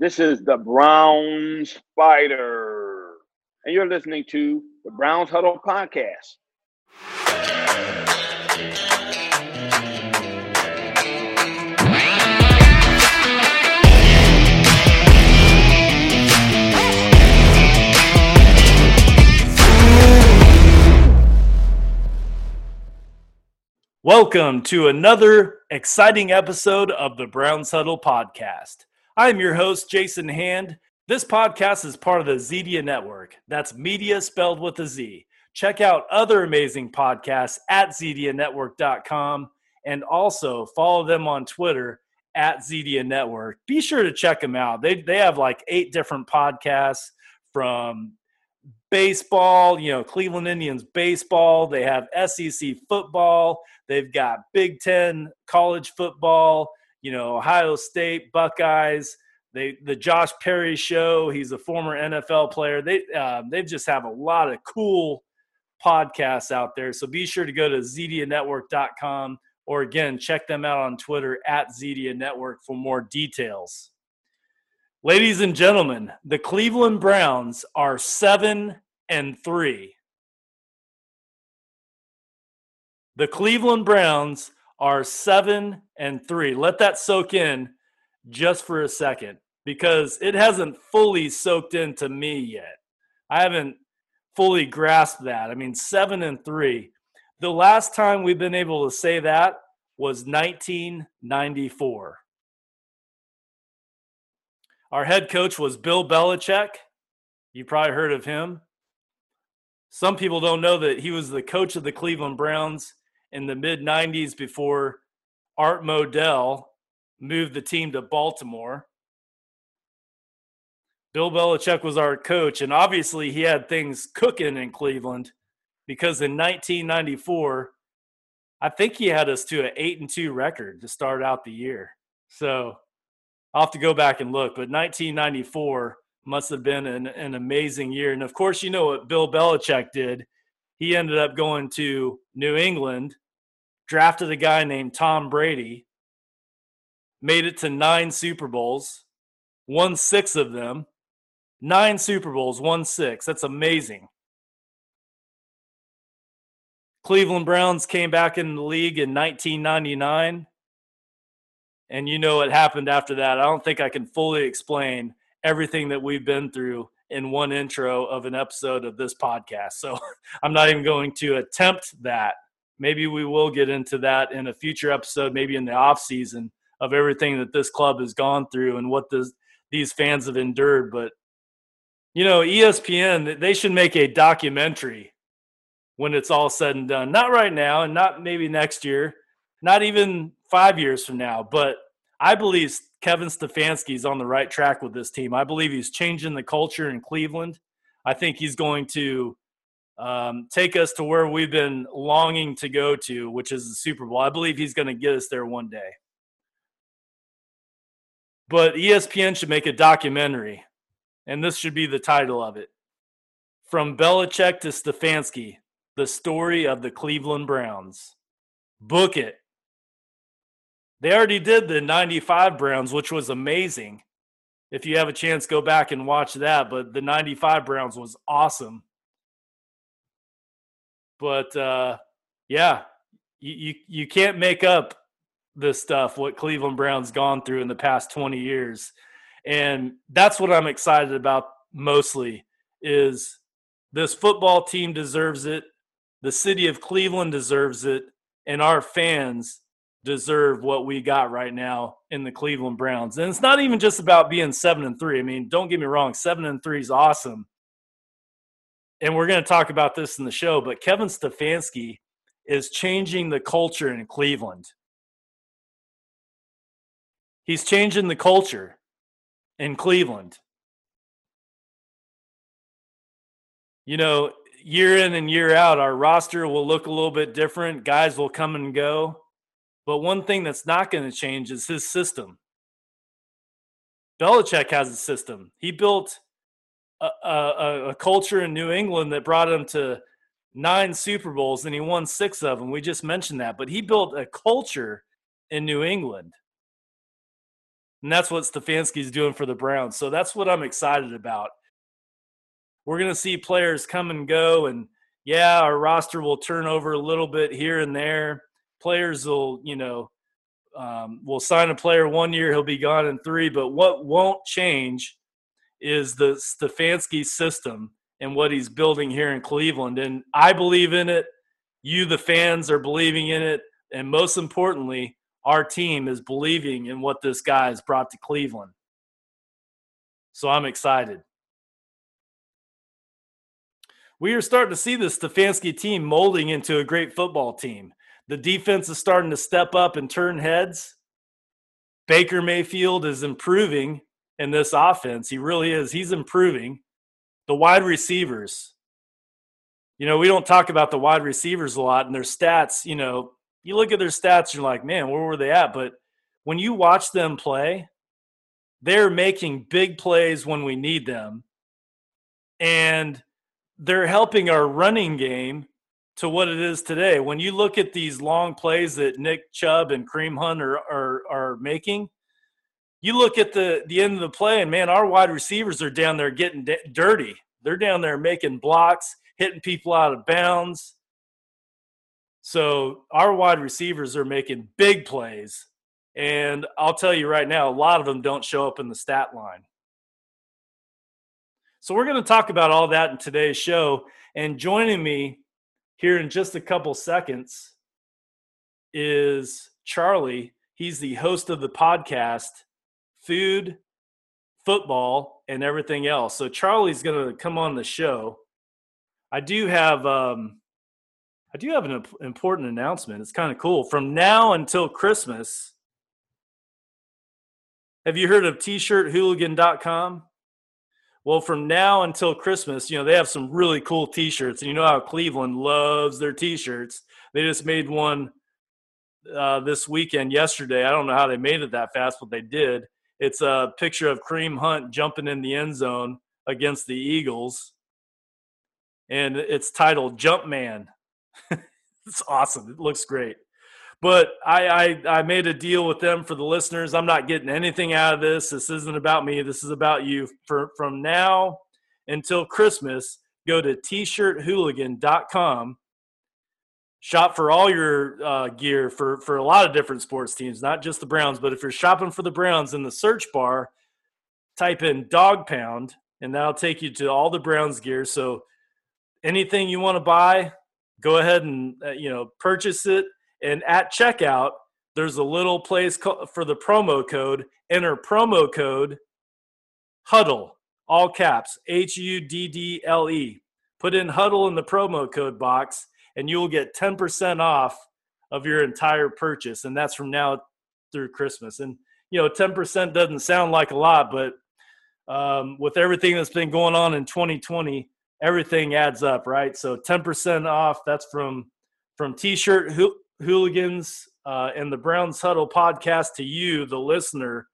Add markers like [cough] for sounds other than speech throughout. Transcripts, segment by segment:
This is the Brown Spider, and you're listening to the Browns Huddle Podcast. Welcome to another exciting episode of the Browns Huddle podcast. I'm your host, Jason Hand. This podcast is part of the Zedia Network. That's media spelled with a Z. Check out other amazing podcasts at ZediaNetwork.com and also follow them on Twitter at Zedia Network. Be sure to check them out. They, they have like eight different podcasts from baseball, you know, Cleveland Indians baseball. They have SEC football. They've got Big Ten college football, you know, Ohio State Buckeyes. They the Josh Perry show. He's a former NFL player. They uh, they just have a lot of cool podcasts out there. So be sure to go to ZediaNetwork.com or again check them out on Twitter at Zedia Network for more details. Ladies and gentlemen, the Cleveland Browns are seven and three. The Cleveland Browns are seven and three. Let that soak in just for a second because it hasn't fully soaked into me yet. I haven't fully grasped that. I mean, seven and three. The last time we've been able to say that was 1994. Our head coach was Bill Belichick. You probably heard of him. Some people don't know that he was the coach of the Cleveland Browns in the mid 90s before Art Modell moved the team to Baltimore. Bill Belichick was our coach, and obviously he had things cooking in Cleveland because in 1994, I think he had us to an eight and two record to start out the year. So I'll have to go back and look, but 1994 must have been an, an amazing year. And of course, you know what Bill Belichick did he ended up going to New England, drafted a guy named Tom Brady, made it to nine Super Bowls, won six of them. Nine Super Bowls, won six. That's amazing. Cleveland Browns came back in the league in 1999. And you know what happened after that. I don't think I can fully explain everything that we've been through in one intro of an episode of this podcast. So [laughs] I'm not even going to attempt that. Maybe we will get into that in a future episode, maybe in the off season of everything that this club has gone through and what this, these fans have endured. But you know, ESPN they should make a documentary when it's all said and done. Not right now, and not maybe next year, not even five years from now. But I believe Kevin Stefanski is on the right track with this team. I believe he's changing the culture in Cleveland. I think he's going to um, take us to where we've been longing to go to, which is the Super Bowl. I believe he's going to get us there one day. But ESPN should make a documentary, and this should be the title of it From Belichick to Stefanski The Story of the Cleveland Browns. Book it. They already did the 95 Browns, which was amazing. If you have a chance, go back and watch that. But the 95 Browns was awesome. But uh, yeah, you, you, you can't make up this stuff, what Cleveland Browns gone through in the past 20 years. And that's what I'm excited about mostly is this football team deserves it. The city of Cleveland deserves it. And our fans deserve what we got right now in the Cleveland Browns. And it's not even just about being seven and three. I mean, don't get me wrong, seven and three is awesome. And we're going to talk about this in the show, but Kevin Stefanski is changing the culture in Cleveland. He's changing the culture in Cleveland. You know, year in and year out, our roster will look a little bit different. Guys will come and go but one thing that's not going to change is his system. Belichick has a system. He built a, a, a, culture in New England that brought him to nine Super Bowls and he won six of them. We just mentioned that. But he built a culture in New England. And that's what Stefanski's doing for the Browns. So that's what I'm excited about. We're going to see players come and go. And yeah, our roster will turn over a little bit here and there. Players will, you know, um, we'll sign a player one year, he'll be gone in three. But what won't change is the Stefanski system and what he's building here in Cleveland. And I believe in it. You, the fans, are believing in it. And most importantly, our team is believing in what this guy has brought to Cleveland. So I'm excited. We are starting to see the Stefanski team molding into a great football team. The defense is starting to step up and turn heads. Baker Mayfield is improving in this offense. He really is. He's improving. The wide receivers, you know, we don't talk about the wide receivers a lot and their stats, you know, you look at their stats, you're like, man, where were they at? But when you watch them play, they're making big plays when we need them. And they're helping our running game to what it is today. When you look at these long plays that Nick Chubb and Kareem Hunt are, are, are making, you look at the, the end of the play, and man, our wide receivers are down there getting d- dirty. They're down there making blocks, hitting people out of bounds. So our wide receivers are making big plays. And I'll tell you right now, a lot of them don't show up in the stat line. So we're going to talk about all that in today's show. And joining me here in just a couple seconds is Charley. He's the host of the podcast, Food, Football, and Everything Else. So Charley's going to come on the show. I do have um, I do have an important announcement. It's kind of cool. From now until Christmas, have you heard of t-shirthooligan.com? Well, from now until Christmas, you know, they have some really cool t-shirts. And you know how Cleveland loves their t-shirts. They just made one uh, this weekend yesterday. I don't know how they made it that fast, but they did. It's a picture of Kareem Hunt jumping in the end zone against the Eagles. And it's titled Jump Man [laughs] it's awesome. It looks great. But I, I I made a deal with them for the listeners. I'm not getting anything out of this. This isn't about me. This is about you. For from now until Christmas, go to t-shirthooligan.com. Shop for all your uh, gear for for a lot of different sports teams, not just the Browns. But if you're shopping for the Browns in the search bar, type in Dog Pound, and that'll take you to all the Browns gear. So anything you want to buy, go ahead and uh, you know purchase it and at checkout there's a little place for the promo code enter promo code huddle all caps h-u-d-d-l-e put in huddle in the promo code box and you will get 10% off of your entire purchase and that's from now through christmas and you know 10% doesn't sound like a lot but um, with everything that's been going on in 2020 everything adds up, right? So 10% off. That's from from T-shirt hooligans uh, and the Browns Huddle podcast to you, the listener,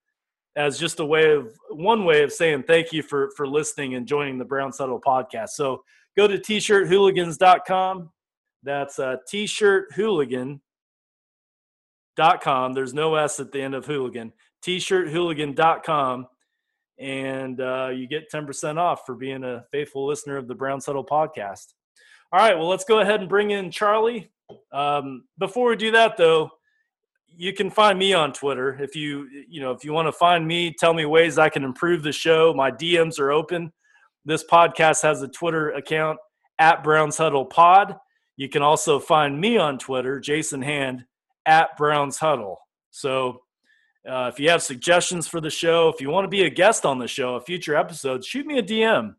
as just a way of one way of saying thank you for for listening and joining the Browns Huddle podcast. So go to t-shirthooligans.com. That's uh, t-shirthooligan.com. There's no S at the end of hooligan. t-shirthooligan.com and uh, you get 10% off for being a faithful listener of the Brown Huddle podcast. All right, well, let's go ahead and bring in Charley. Um, before we do that, though, you can find me on Twitter. If you you know if you want to find me, tell me ways I can improve the show. My DMs are open. This podcast has a Twitter account at Browns Huddle Pod. You can also find me on Twitter, Jason Hand at Browns Huddle. So uh, if you have suggestions for the show, if you want to be a guest on the show, a future episode, shoot me a DM.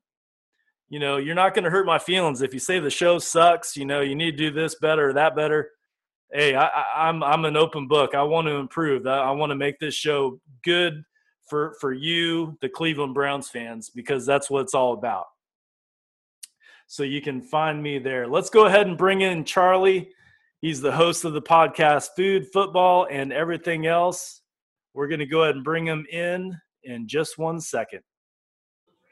You know, you're not going to hurt my feelings if you say the show sucks. You know, you need to do this better or that better. Hey, I, am I'm, I'm an open book. I want to improve. I, I want to make this show good for for you, the Cleveland Browns fans, because that's what it's all about. So you can find me there. Let's go ahead and bring in Charley. He's the host of the podcast Food, Football, and Everything Else. We're going to go ahead and bring him in in just one second.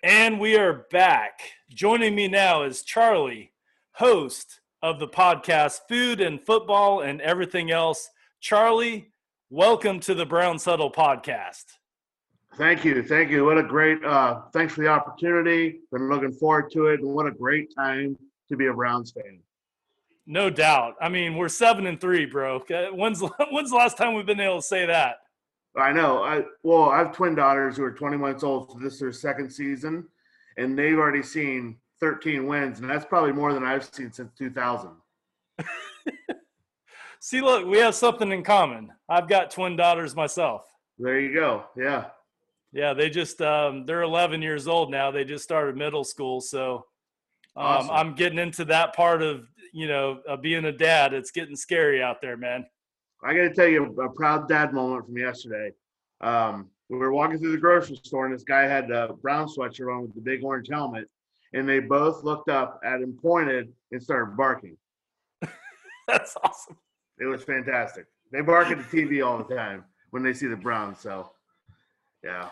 And we are back. Joining me now is Charley, host of the podcast Food and Football and Everything Else. Charley, welcome to the Brown Huddle podcast. Thank you, thank you. What a great, uh, thanks for the opportunity. Been looking forward to it, and what a great time to be a Browns fan. No doubt. I mean, we're seven and three, bro. When's [laughs] when's the last time we've been able to say that? I know. I well, I have twin daughters who are 20 months old. So this is their second season, and they've already seen 13 wins, and that's probably more than I've seen since 2000. [laughs] See, look, we have something in common. I've got twin daughters myself. There you go. Yeah. Yeah, they just um, they're 11 years old now. They just started middle school, so um, awesome. I'm getting into that part of you know of being a dad. It's getting scary out there, man. I got to tell you a proud dad moment from yesterday. Um, we were walking through the grocery store, and this guy had a brown sweatshirt on with the big orange helmet, and they both looked up at him, pointed, and started barking. [laughs] That's awesome. It was fantastic. They bark at the TV all the time when they see the Browns. So, yeah.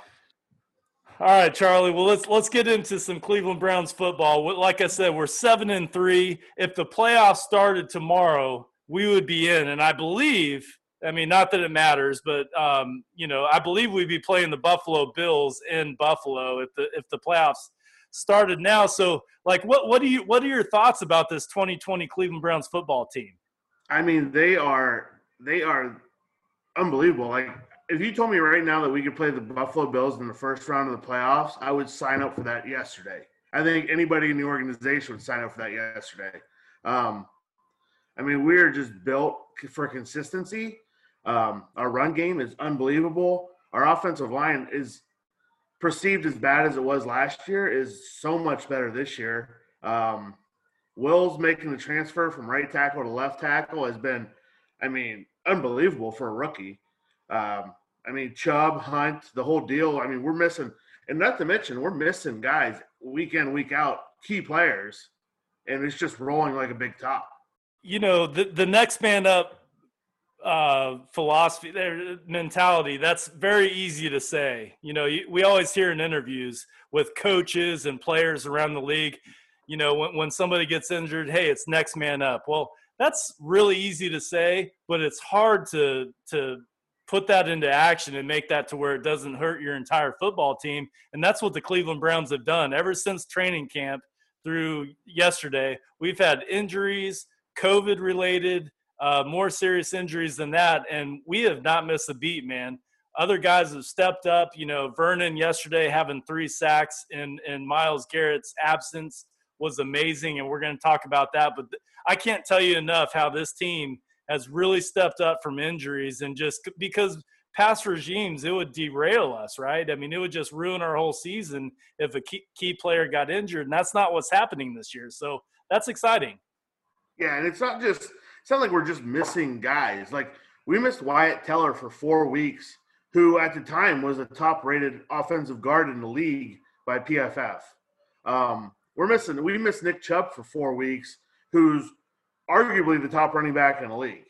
All right, Charley. Well, let's let's get into some Cleveland Browns football. Like I said, we're seven and three. If the playoffs started tomorrow, we would be in, and I believe. I mean, not that it matters, but um, you know, I believe we'd be playing the Buffalo Bills in Buffalo if the if the playoffs started now. So, like, what what do you what are your thoughts about this 2020 Cleveland Browns football team? I mean, they are they are unbelievable. Like if you told me right now that we could play the Buffalo Bills in the first round of the playoffs, I would sign up for that yesterday. I think anybody in the organization would sign up for that yesterday. Um, I mean, we're just built for consistency. Um, our run game is unbelievable. Our offensive line is perceived as bad as it was last year, is so much better this year. Um, Wills making the transfer from right tackle to left tackle has been, I mean, unbelievable for a rookie. Um, I mean, Chubb, Hunt, the whole deal. I mean, we're missing, and not to mention, we're missing guys week in, week out, key players, and it's just rolling like a big top. You know, the the next man up uh, philosophy, their mentality. That's very easy to say. You know, we always hear in interviews with coaches and players around the league. You know, when when somebody gets injured, hey, it's next man up. Well, that's really easy to say, but it's hard to to put that into action and make that to where it doesn't hurt your entire football team. And that's what the Cleveland Browns have done ever since training camp through yesterday. We've had injuries, COVID related, uh, more serious injuries than that, and we have not missed a beat, man. Other guys have stepped up. You know, Vernon yesterday having three sacks in in Myles Garrett's absence was amazing, and we're going to talk about that. But I can't tell you enough how this team has really stepped up from injuries and just because past regimes it would derail us right i mean it would just ruin our whole season if a key, key player got injured and that's not what's happening this year so that's exciting yeah and it's not just it's not like we're just missing guys like we missed wyatt teller for four weeks who at the time was a top rated offensive guard in the league by pff um, we're missing we missed nick chubb for four weeks who's arguably the top running back in the league.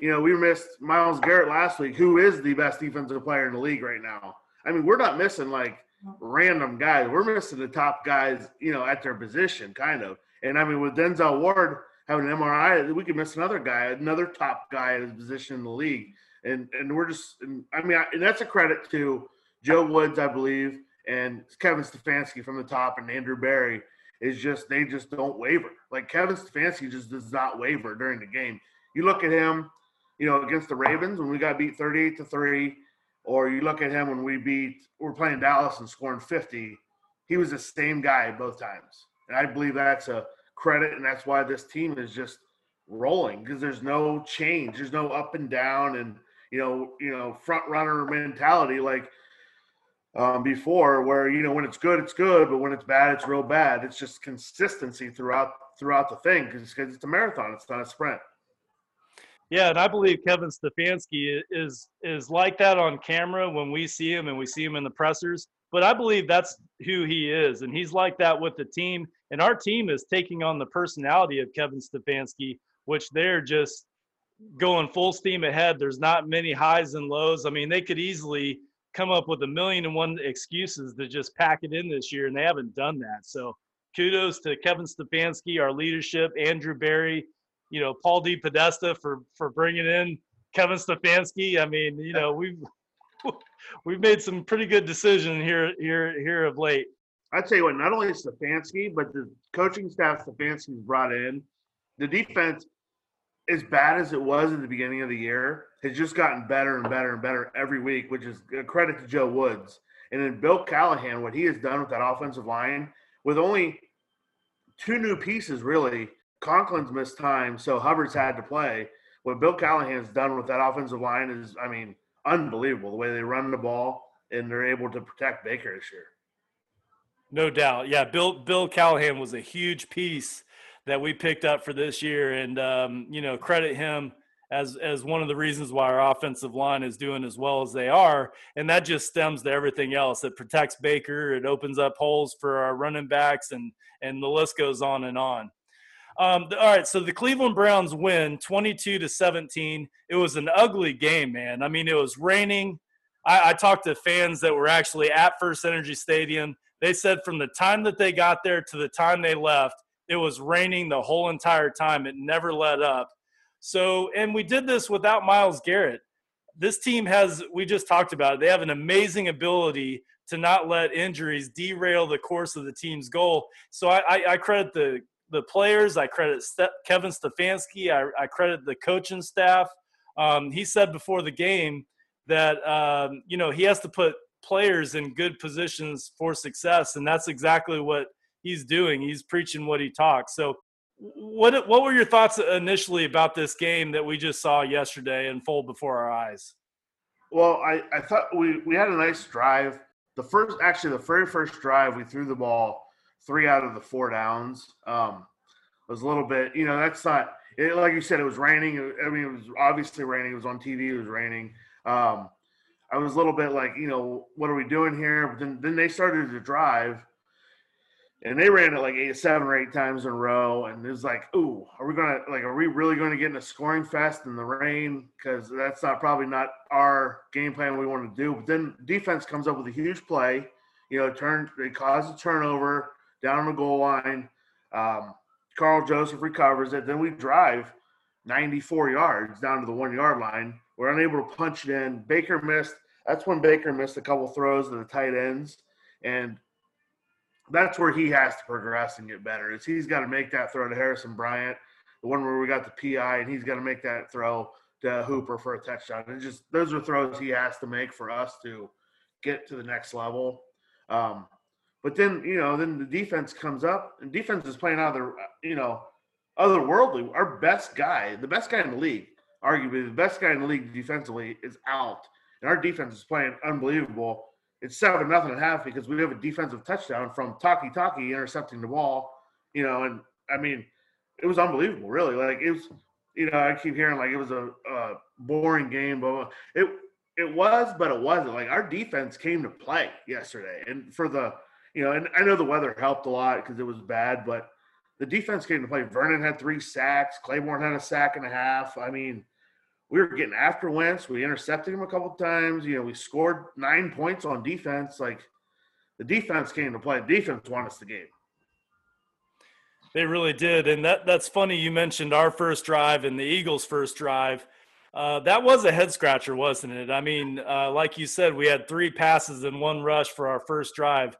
You know, we missed Myles Garrett last week, who is the best defensive player in the league right now. I mean, we're not missing like random guys. We're missing the top guys, you know, at their position, kind of. And I mean, with Denzel Ward having an MRI, we could miss another guy, another top guy at his position in the league. And and we're just, and, I mean, I, and that's a credit to Joe Woods, I believe, and Kevin Stefanski from the top, and Andrew Berry is just they just don't waver. Like Kevin Stefanski just does not waver during the game. You look at him, you know, against the Ravens when we got beat 38 to 3, or you look at him when we beat we're playing Dallas and scoring 50, he was the same guy both times. And I believe that's a credit and that's why this team is just rolling because there's no change. There's no up and down and you know, you know, front runner mentality like um, before, where you know when it's good, it's good, but when it's bad, it's real bad. It's just consistency throughout throughout the thing because it's, a marathon. It's not a sprint. Yeah, and I believe Kevin Stefanski is is like that on camera when we see him and we see him in the pressers. But I believe that's who he is, and he's like that with the team. And our team is taking on the personality of Kevin Stefanski, which they're just going full steam ahead. There's not many highs and lows. I mean, they could easily come up with a million and one excuses to just pack it in this year, and they haven't done that. So kudos to Kevin Stefanski, our leadership, Andrew Berry, you know, Paul DePodesta for for bringing in Kevin Stefanski. I mean, you know, we've [laughs] we've made some pretty good decisions here here here of late. I tell you what, not only Stefanski, but the coaching staff Stefanski's brought in, the defense, as bad as it was at the beginning of the year, has just gotten better and better and better every week, which is a credit to Joe Woods. And then Bill Callahan, what he has done with that offensive line, with only two new pieces, really. Conklin's missed time, so Hubbard's had to play. What Bill Callahan's done with that offensive line is, I mean, unbelievable. The way they run the ball and they're able to protect Baker this year. No doubt. Yeah, Bill Bill Callahan was a huge piece that we picked up for this year, and um, you know, credit him as as one of the reasons why our offensive line is doing as well as they are, and that just stems to everything else. It protects Baker, it opens up holes for our running backs, and and the list goes on and on. Um, all right, so the Cleveland Browns win 22 to 17. It was an ugly game, man. I mean, it was raining. I, I talked to fans that were actually at FirstEnergy Stadium. They said from the time that they got there to the time they left, it was raining the whole entire time. It never let up. So, and we did this without Myles Garrett. This team has, we just talked about it, they have an amazing ability to not let injuries derail the course of the team's goal. So I, I, I credit the the players. I credit Ste- Kevin Stefanski. I, I, credit the coaching staff. Um, he said before the game that um, you know he has to put players in good positions for success, and that's exactly what he's doing. He's preaching what he talks. So, what what were your thoughts initially about this game that we just saw yesterday unfold before our eyes? Well, I, I thought we, we had a nice drive. The first, actually, the very first drive, we threw the ball three out of the four downs. Um, it was a little bit, you know, that's not it, like you said. It was raining. I mean, it was obviously raining. It was on TV. It was raining. Um, I was a little bit like, you know, what are we doing here? But then, then they started to drive, and they ran it like eight, seven or eight times in a row. And it was like, ooh, are we gonna like, are we really going to get in a scoring fest in the rain? Because that's not probably not our game plan we want to do. But then defense comes up with a huge play. You know, turn they cause a turnover down on the goal line. Um, Karl Joseph recovers it. Then we drive 94 yards down to the one yard line. We're unable to punch it in. Baker missed. That's when Baker missed a couple throws to the tight ends. And that's where he has to progress and get better. Is he's got to make that throw to Harrison Bryant, the one where we got the PI, and he's got to make that throw to Hooper for a touchdown. And just those are throws he has to make for us to get to the next level. Um, but then, you know, then the defense comes up and defense is playing out of their, you know, otherworldly. Our best guy, the best guy in the league, arguably the best guy in the league defensively, is out. And our defense is playing unbelievable. It's seven nothing at half because we have a defensive touchdown from Takitaki intercepting the ball. You know, and I mean, it was unbelievable, really. Like it was, you know, I keep hearing like it was a, a boring game, but it it was, but it wasn't. Like our defense came to play yesterday, and for the you know, and I know the weather helped a lot because it was bad, but the defense came to play. Vernon had three sacks. Clayborn had a sack and a half. I mean, we were getting after Wentz. We intercepted him a couple times. You know, we scored nine points on defense. Like the defense came to play. The defense won us the game. They really did, and that that's funny. You mentioned our first drive and the Eagles' first drive. Uh, that was a head scratcher, wasn't it? I mean, uh, like you said, we had three passes and one rush for our first drive.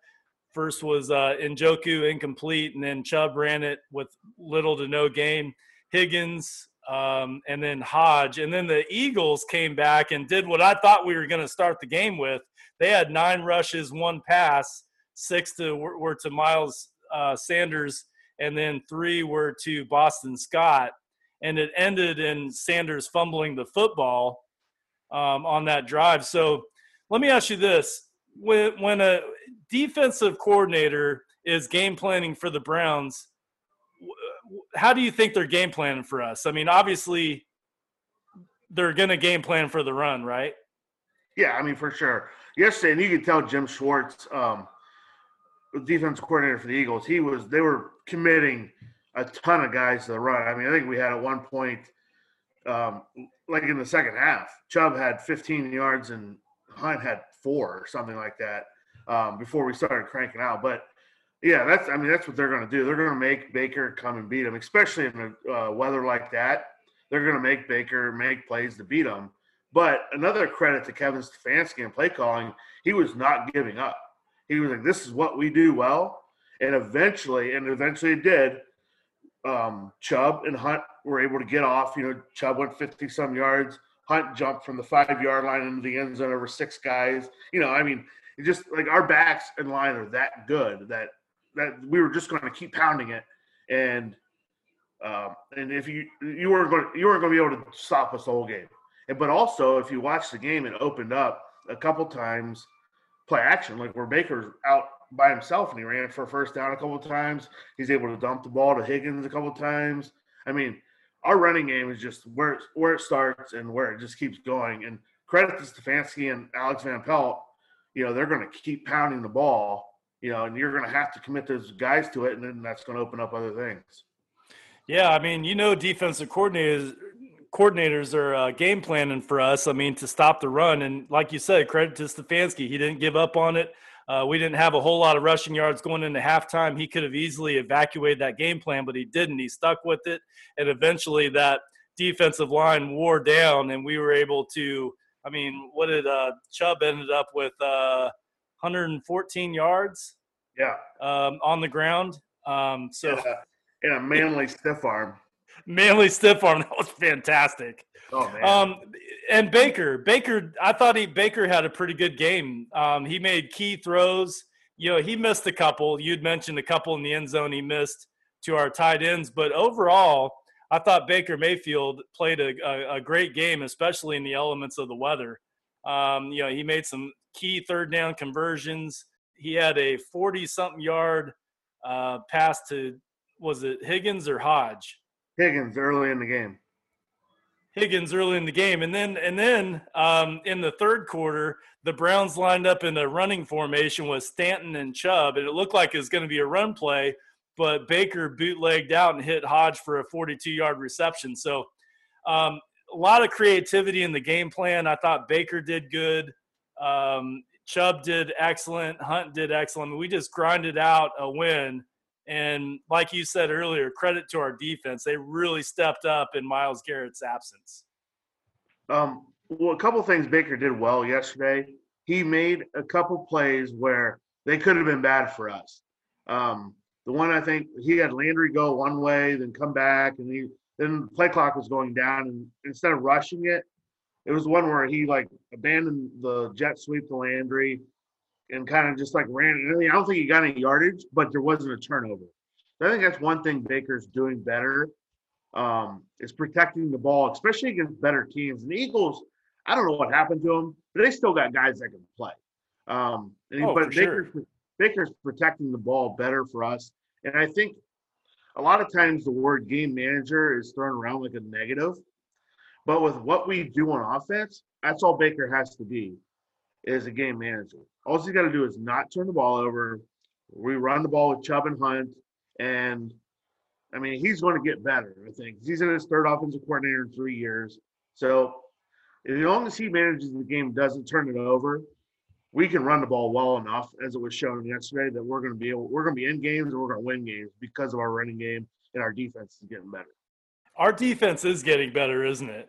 First was uh, Njoku incomplete, and then Chubb ran it with little to no gain. Higgins, um, and then Hodge, and then the Eagles came back and did what I thought we were going to start the game with. They had nine rushes, one pass, six to were to Miles uh, Sanders, and then three were to Boston Scott, and it ended in Sanders fumbling the football um, on that drive. So let me ask you this: when when a defensive coordinator is game planning for the Browns, how do you think they're game planning for us? I mean, obviously, they're going to game plan for the run, right? Yeah, I mean, for sure. Yesterday, and you could tell Jim Schwartz, um, defense coordinator for the Eagles, he was they were committing a ton of guys to the run. I mean, I think we had at one point, um, like in the second half, Chubb had 15 yards and Hunt had four or something like that um, before we started cranking out. But yeah, that's I mean that's what they're going to do. They're going to make Baker come and beat him, especially in the uh, weather like that. They're going to make Baker make plays to beat him. But another credit to Kevin Stefanski and play calling, he was not giving up. He was like, "This is what we do well," and eventually, and eventually it did. Um, Chubb and Hunt were able to get off. You know, Chubb went fifty some yards. Hunt jumped from the five yard line into the end zone over six guys. You know, I mean, just like our backs in line are that good that that we were just going to keep pounding it, and um, and if you you weren't going you weren't going to be able to stop us the whole game. And, but also, if you watch the game, it opened up a couple times play action, like where Baker's out by himself and he ran for a first down a couple times. He's able to dump the ball to Higgins a couple times. I mean, our running game is just where where it starts and where it just keeps going. And credit to Stefanski and Alex Van Pelt, you know, they're going to keep pounding the ball, you know, and you're going to have to commit those guys to it, and then that's going to open up other things. Yeah, I mean, you know, defensive coordinators coordinators are uh, game planning for us. I mean, to stop the run, and like you said, credit to Stefanski, he didn't give up on it. Uh, we didn't have a whole lot of rushing yards going into halftime. He could have easily evacuated that game plan, but he didn't. He stuck with it, and eventually that defensive line wore down, and we were able to. I mean, what did uh, Chubb ended up with? Uh, 114 yards. Yeah. Um, on the ground. Um, so. Yeah in a manly stiff arm. [laughs] Manly stiff arm. That was fantastic. Oh man. Um, and Baker, Baker, I thought he Baker had a pretty good game. Um, he made key throws. You know, he missed a couple. You'd mentioned a couple in the end zone he missed to our tight ends, but overall, I thought Baker Mayfield played a, a, a great game, especially in the elements of the weather. Um, you know, he made some key third down conversions. He had a 40 something yard uh, pass to was it Higgins or Hodge? Higgins early in the game. Higgins early in the game, and then and then um, in the third quarter, the Browns lined up in a running formation with Stanton and Chubb, and it looked like it was going to be a run play, but Baker bootlegged out and hit Hodge for a 42-yard reception. So um, a lot of creativity in the game plan. I thought Baker did good. Um, Chubb did excellent. Hunt did excellent. We just grinded out a win and like you said earlier, credit to our defense. They really stepped up in Myles Garrett's absence. Um, well, a couple things Baker did well yesterday. He made a couple plays where they could have been bad for us. Um, the one I think he had Landry go one way, then come back, and he then the play clock was going down, and instead of rushing it, it was one where he like abandoned the jet sweep to Landry, and kind of just like ran. I, mean, I don't think he got any yardage, but there wasn't a turnover. So I think that's one thing Baker's doing better um, is protecting the ball, especially against better teams. And the Eagles, I don't know what happened to them, but they still got guys that can play. Um, and, oh, but Baker's, sure. Baker's protecting the ball better for us. And I think a lot of times the word game manager is thrown around like a negative. But with what we do on offense, that's all Baker has to be is a game manager. All he's got to do is not turn the ball over. We run the ball with Chubb and Hunt, and I mean he's going to get better. I think he's in his third offensive coordinator in three years. So as long as he manages the game, doesn't turn it over, we can run the ball well enough, as it was shown yesterday, that we're going to be able, we're going to be in games and we're going to win games because of our running game and our defense is getting better. Our defense is getting better, isn't it?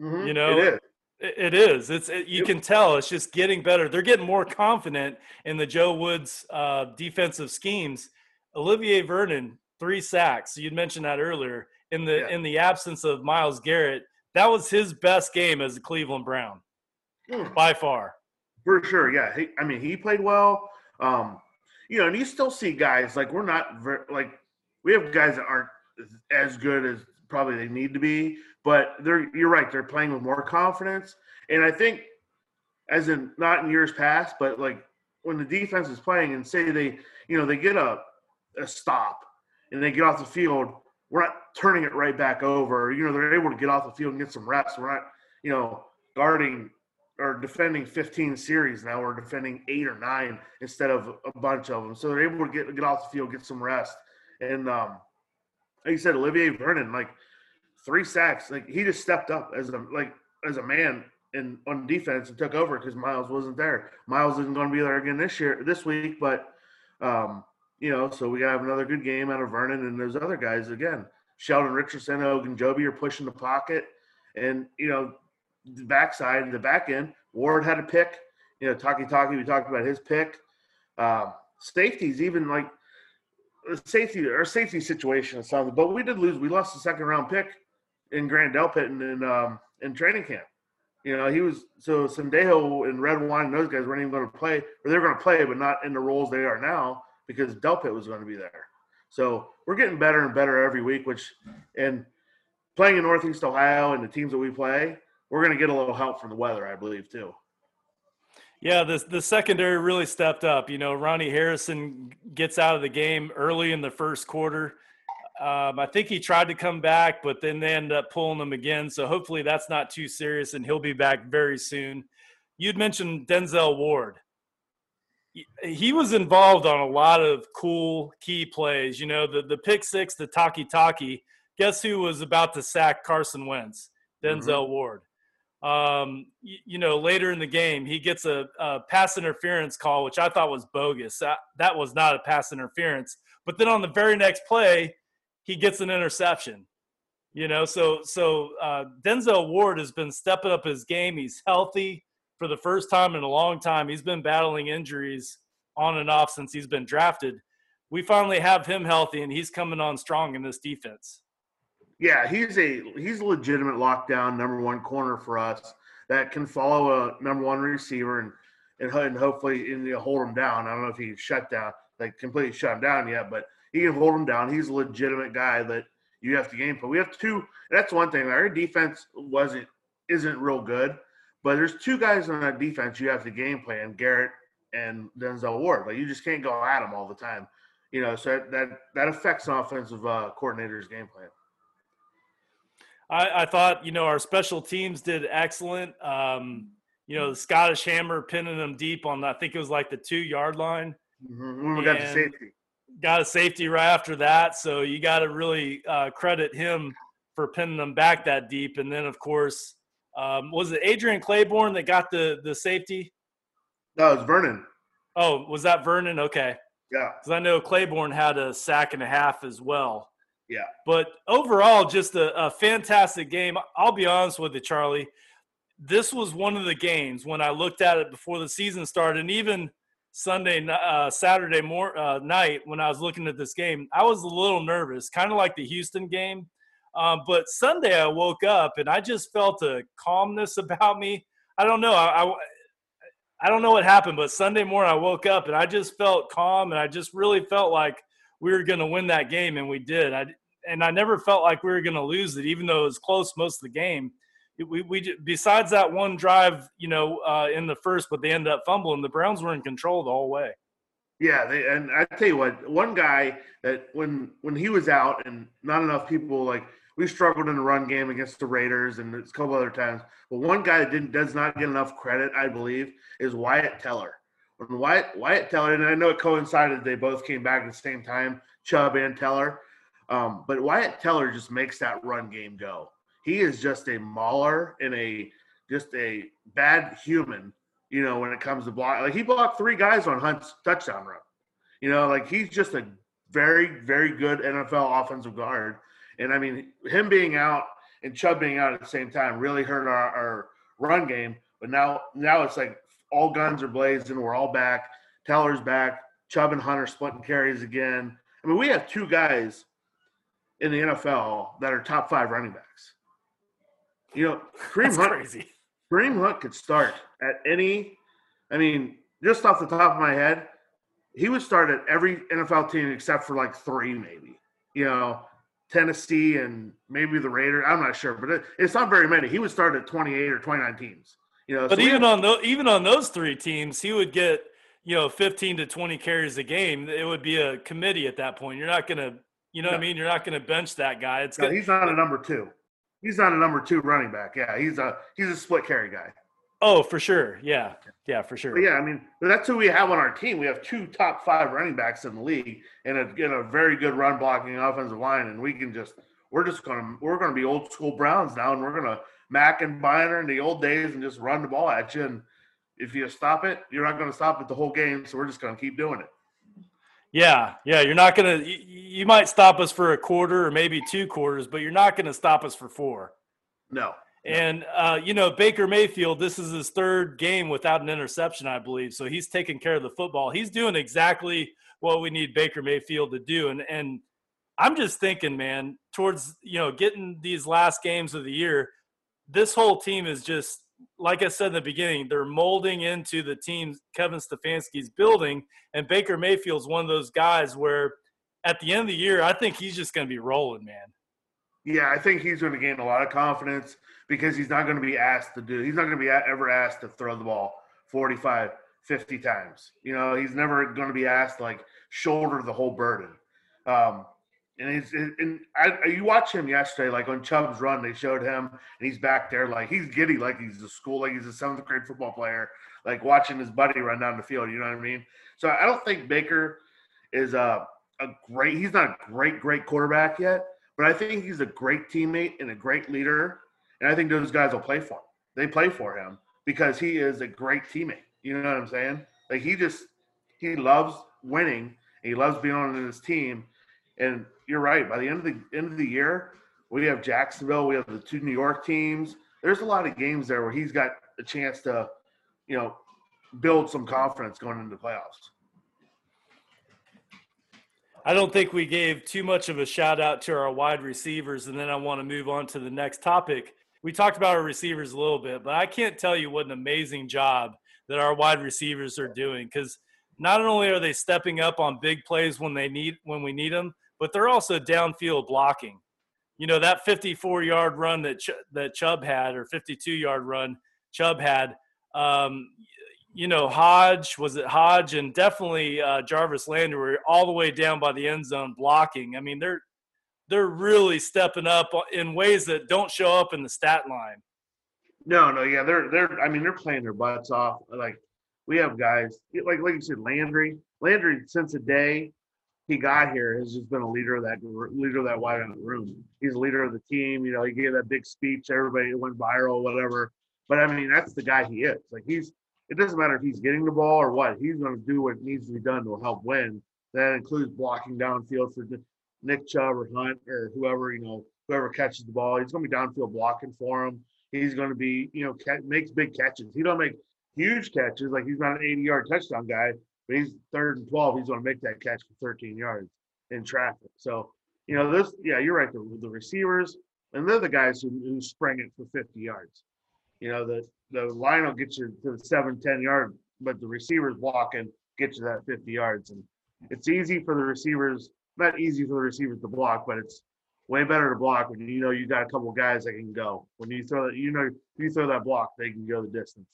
Mm-hmm. You know, it is. It is. It, you can tell. It's just getting better. They're getting more confident in the Joe Woods uh, defensive schemes. Olivier Vernon, three sacks. You'd mentioned that earlier. In the Yeah. in the absence of Myles Garrett, that was his best game as a Cleveland Brown Mm. by far. For sure, yeah. He, I mean, he played well. Um, you know, and you still see guys like we're not ver- like we have guys that aren't as good as probably they need to be, but they're you're right. They're playing with more confidence, and I think, as in not in years past, but like when the defense is playing and say they you know they get a a stop and they get off the field, we're not turning it right back over. You know, they're able to get off the field and get some reps. We're not you know guarding or defending 15 series now. We're defending eight or nine instead of a bunch of them. So they're able to get get off the field, get some rest. And um, like you said, Olivier Vernon, like three sacks, like he just stepped up as a like as a man in on defense and took over because Myles wasn't there. Myles isn't going to be there again this year, this week, but um, you know, so we gotta have another good game out of Vernon and those other guys again. Sheldon Richardson, Ogunjobi are pushing the pocket, and you know the backside, the back end. Ward had a pick. You know, Takitaki, we talked about his pick. Um, safeties, even like safety, our safety situation is something. But we did lose. We lost the second round pick in Grant Delpit in in, um, in training camp. You know, he was so Sendejo and Redwine and those guys weren't even going to play, or they're going to play, but not in the roles they are now because Delpit was going to be there. So we're getting better and better every week, which and playing in Northeast Ohio and the teams that we play, we're going to get a little help from the weather, I believe, too. Yeah, the the secondary really stepped up. You know, Ronnie Harrison gets out of the game early in the first quarter. Um, I think he tried to come back, but then they end up pulling him again. So hopefully that's not too serious, and he'll be back very soon. You'd mentioned Denzel Ward. He was involved on a lot of cool key plays. You know, the the pick six, the Takitaki. Guess who was about to sack Carson Wentz? Denzel mm-hmm. Ward. Um, you, you, know, later in the game, he gets a, a, pass interference call, which I thought was bogus. That, that was not a pass interference. But then on the very next play, he gets an interception. You know, so so uh, Denzel Ward has been stepping up his game. He's healthy for the first time in a long time. He's been battling injuries on and off since he's been drafted. We finally have him healthy, and he's coming on strong in this defense. Yeah, he's a he's a legitimate lockdown number one corner for us that can follow a number one receiver and and, and hopefully and, you know, hold him down. I don't know if he's shut down, like completely shut him down yet, but he can hold him down. He's a legitimate guy that you have to game plan. We have two. That's one thing. Our defense wasn't isn't real good, but there's two guys on that defense you have to game plan: Garrett and Denzel Ward. Like you just can't go at them all the time. You know, so that that affects an offensive uh, coordinator's game plan. I, I, thought you know our special teams did excellent. Um, you know, the Scottish Hammer pinning them deep on I think it was like the two yard line. Mm-hmm. We got the safety got a safety right after that. So you got to really uh, credit him for pinning them back that deep. And then, of course, um, was it Adrian Clayborn that got the the safety? No, it was Vernon. Oh, was that Vernon? Okay. Yeah. Because I know Clayborn had a sack and a half as well. Yeah. But overall, just a, a fantastic game. I'll be honest with you, Charley. This was one of the games when I looked at it before the season started, and even – Sunday, uh, Saturday more, uh, night when I was looking at this game, I was a little nervous, kind of like the Houston game. Um, but Sunday, I woke up and I just felt a calmness [laughs] about me. I don't know. I, I, I don't know what happened, but Sunday morning, I woke up and I just felt calm and I just really felt like we were going to win that game, and we did. I, and I never felt like we were going to lose it, even though it was close most of the game we, we besides that one drive, you know, uh, in the first, but they ended up fumbling. The Browns were in control the whole way. Yeah, they, and I tell you what, one guy that when when he was out and not enough people like we struggled in the run game against the Raiders and a couple other times, but one guy that didn't does not get enough credit, I believe, is Wyatt Teller. When Wyatt Wyatt Teller, and I know it coincided, they both came back at the same time, Chubb and Teller. Um, but Wyatt Teller just makes that run game go he is just a mauler and a just a bad human. You know, when it comes to block, like he blocked three guys on Hunt's touchdown run. You know, like he's just a very, very good NFL offensive guard. And I mean, him being out and Chubb being out at the same time really hurt our, our run game. But now, now it's like all guns are blazing. We're all back. Teller's back. Chubb and Hunter splitting carries again. I mean, we have two guys in the NFL that are top five running backs. You know, Kareem Hunt, crazy. Kareem Hunt could start at any. I mean, just off the top of my head, he would start at every NFL team except for like three, maybe. You know, Tennessee and maybe the Raiders. I'm not sure, but it, it's not very many. He would start at 28 or 29 teams. You know, but so even on those, even on those three teams, he would get you know 15 to 20 carries a game. It would be a committee at that point. You're not gonna, you know no. what I mean? You're not gonna bench that guy. It's no, he's not a number two. He's not a number two running back. Yeah, he's a he's a split carry guy. Oh, for sure. Yeah, yeah, for sure. But yeah, I mean, that's who we have on our team. We have two top five running backs in the league, and a, and a very good run blocking offensive line, and we can just we're just gonna we're gonna be old school Browns now, and we're gonna Mack and Byner in the old days and just run the ball at you. And if you stop it, you're not gonna stop it the whole game. So we're just gonna keep doing it. Yeah, yeah, you're not gonna. You, you, might stop us for a quarter or maybe two quarters, but you're not gonna stop us for four. No. And uh, you know, Baker Mayfield, this is his third game without an interception, I believe. So he's taking care of the football. He's doing exactly what we need Baker Mayfield to do. And and I'm just thinking, man, towards you know getting these last games of the year, this whole team is just like I said in the beginning, they're molding into the team Kevin Stefanski's building, and Baker Mayfield's one of those guys where at the end of the year, I think he's just going to be rolling, man. Yeah, I think he's going to gain a lot of confidence because he's not going to be asked to do. He's not going to be ever asked to throw the ball 45, 50 times. You know, he's never going to be asked like shoulder the whole burden. Um, and he's and I, you watch him yesterday, like on Chubb's run, they showed him, and he's back there like he's giddy, like he's a school, like he's a seventh grade football player, like watching his buddy run down the field. You know what I mean? So I don't think Baker is a a great. He's not a great great quarterback yet, but I think he's a great teammate and a great leader, and I think those guys will play for him. They play for him because he is a great teammate. You know what I'm saying? Like he just he loves winning. he loves being on his team and you're right. By the end of the end of the year, we have Jacksonville. We have the two New York teams. There's a lot of games there where he's got a chance to, you know, build some confidence going into the playoffs. I don't think we gave too much of a shout out to our wide receivers, and then I want to move on to the next topic. We talked about our receivers a little bit, but I can't tell you what an amazing job that our wide receivers are doing because not only are they stepping up on big plays when they need when we need them, but they're also downfield blocking. You know that 54 yard run that Ch- that Chubb had, or 52 yard run Chubb had. Um, you know Hodge was it Hodge and definitely uh, Jarvis Landry were all the way down by the end zone blocking. I mean they're they're really stepping up in ways that don't show up in the stat line. No, no, yeah, they're they're. I mean, they're playing their butts off. Like we have guys like like you said, Landry. Landry since a day he got here has just been a leader of that leader of that wide the room. He's a leader of the team. You know, he gave that big speech. Everybody went viral, whatever. But I mean, that's the guy he is. Like he's. It doesn't matter if he's getting the ball or what. He's going to do what needs to be done to help win. That includes blocking downfield for Nick Chubb or Hunt or whoever you know, whoever catches the ball. He's going to be downfield blocking for him. He's going to be, you know, makes big catches. He don't make huge catches like he's not an 80 yard touchdown guy, but he's third and 12. He's going to make that catch for 13 yards in traffic. So, you know, this, yeah, you're right. The, the receivers, and they're the guys who, who spring it for 50 yards. You know, the, the line will get you to the seven, 10 yard, but the receivers blocking get you that 50 yards. And it's easy for the receivers, not easy for the receivers to block, but it's way better to block when you know you got a couple guys that can go. When you throw that, you know, you throw that block, they can go the distance.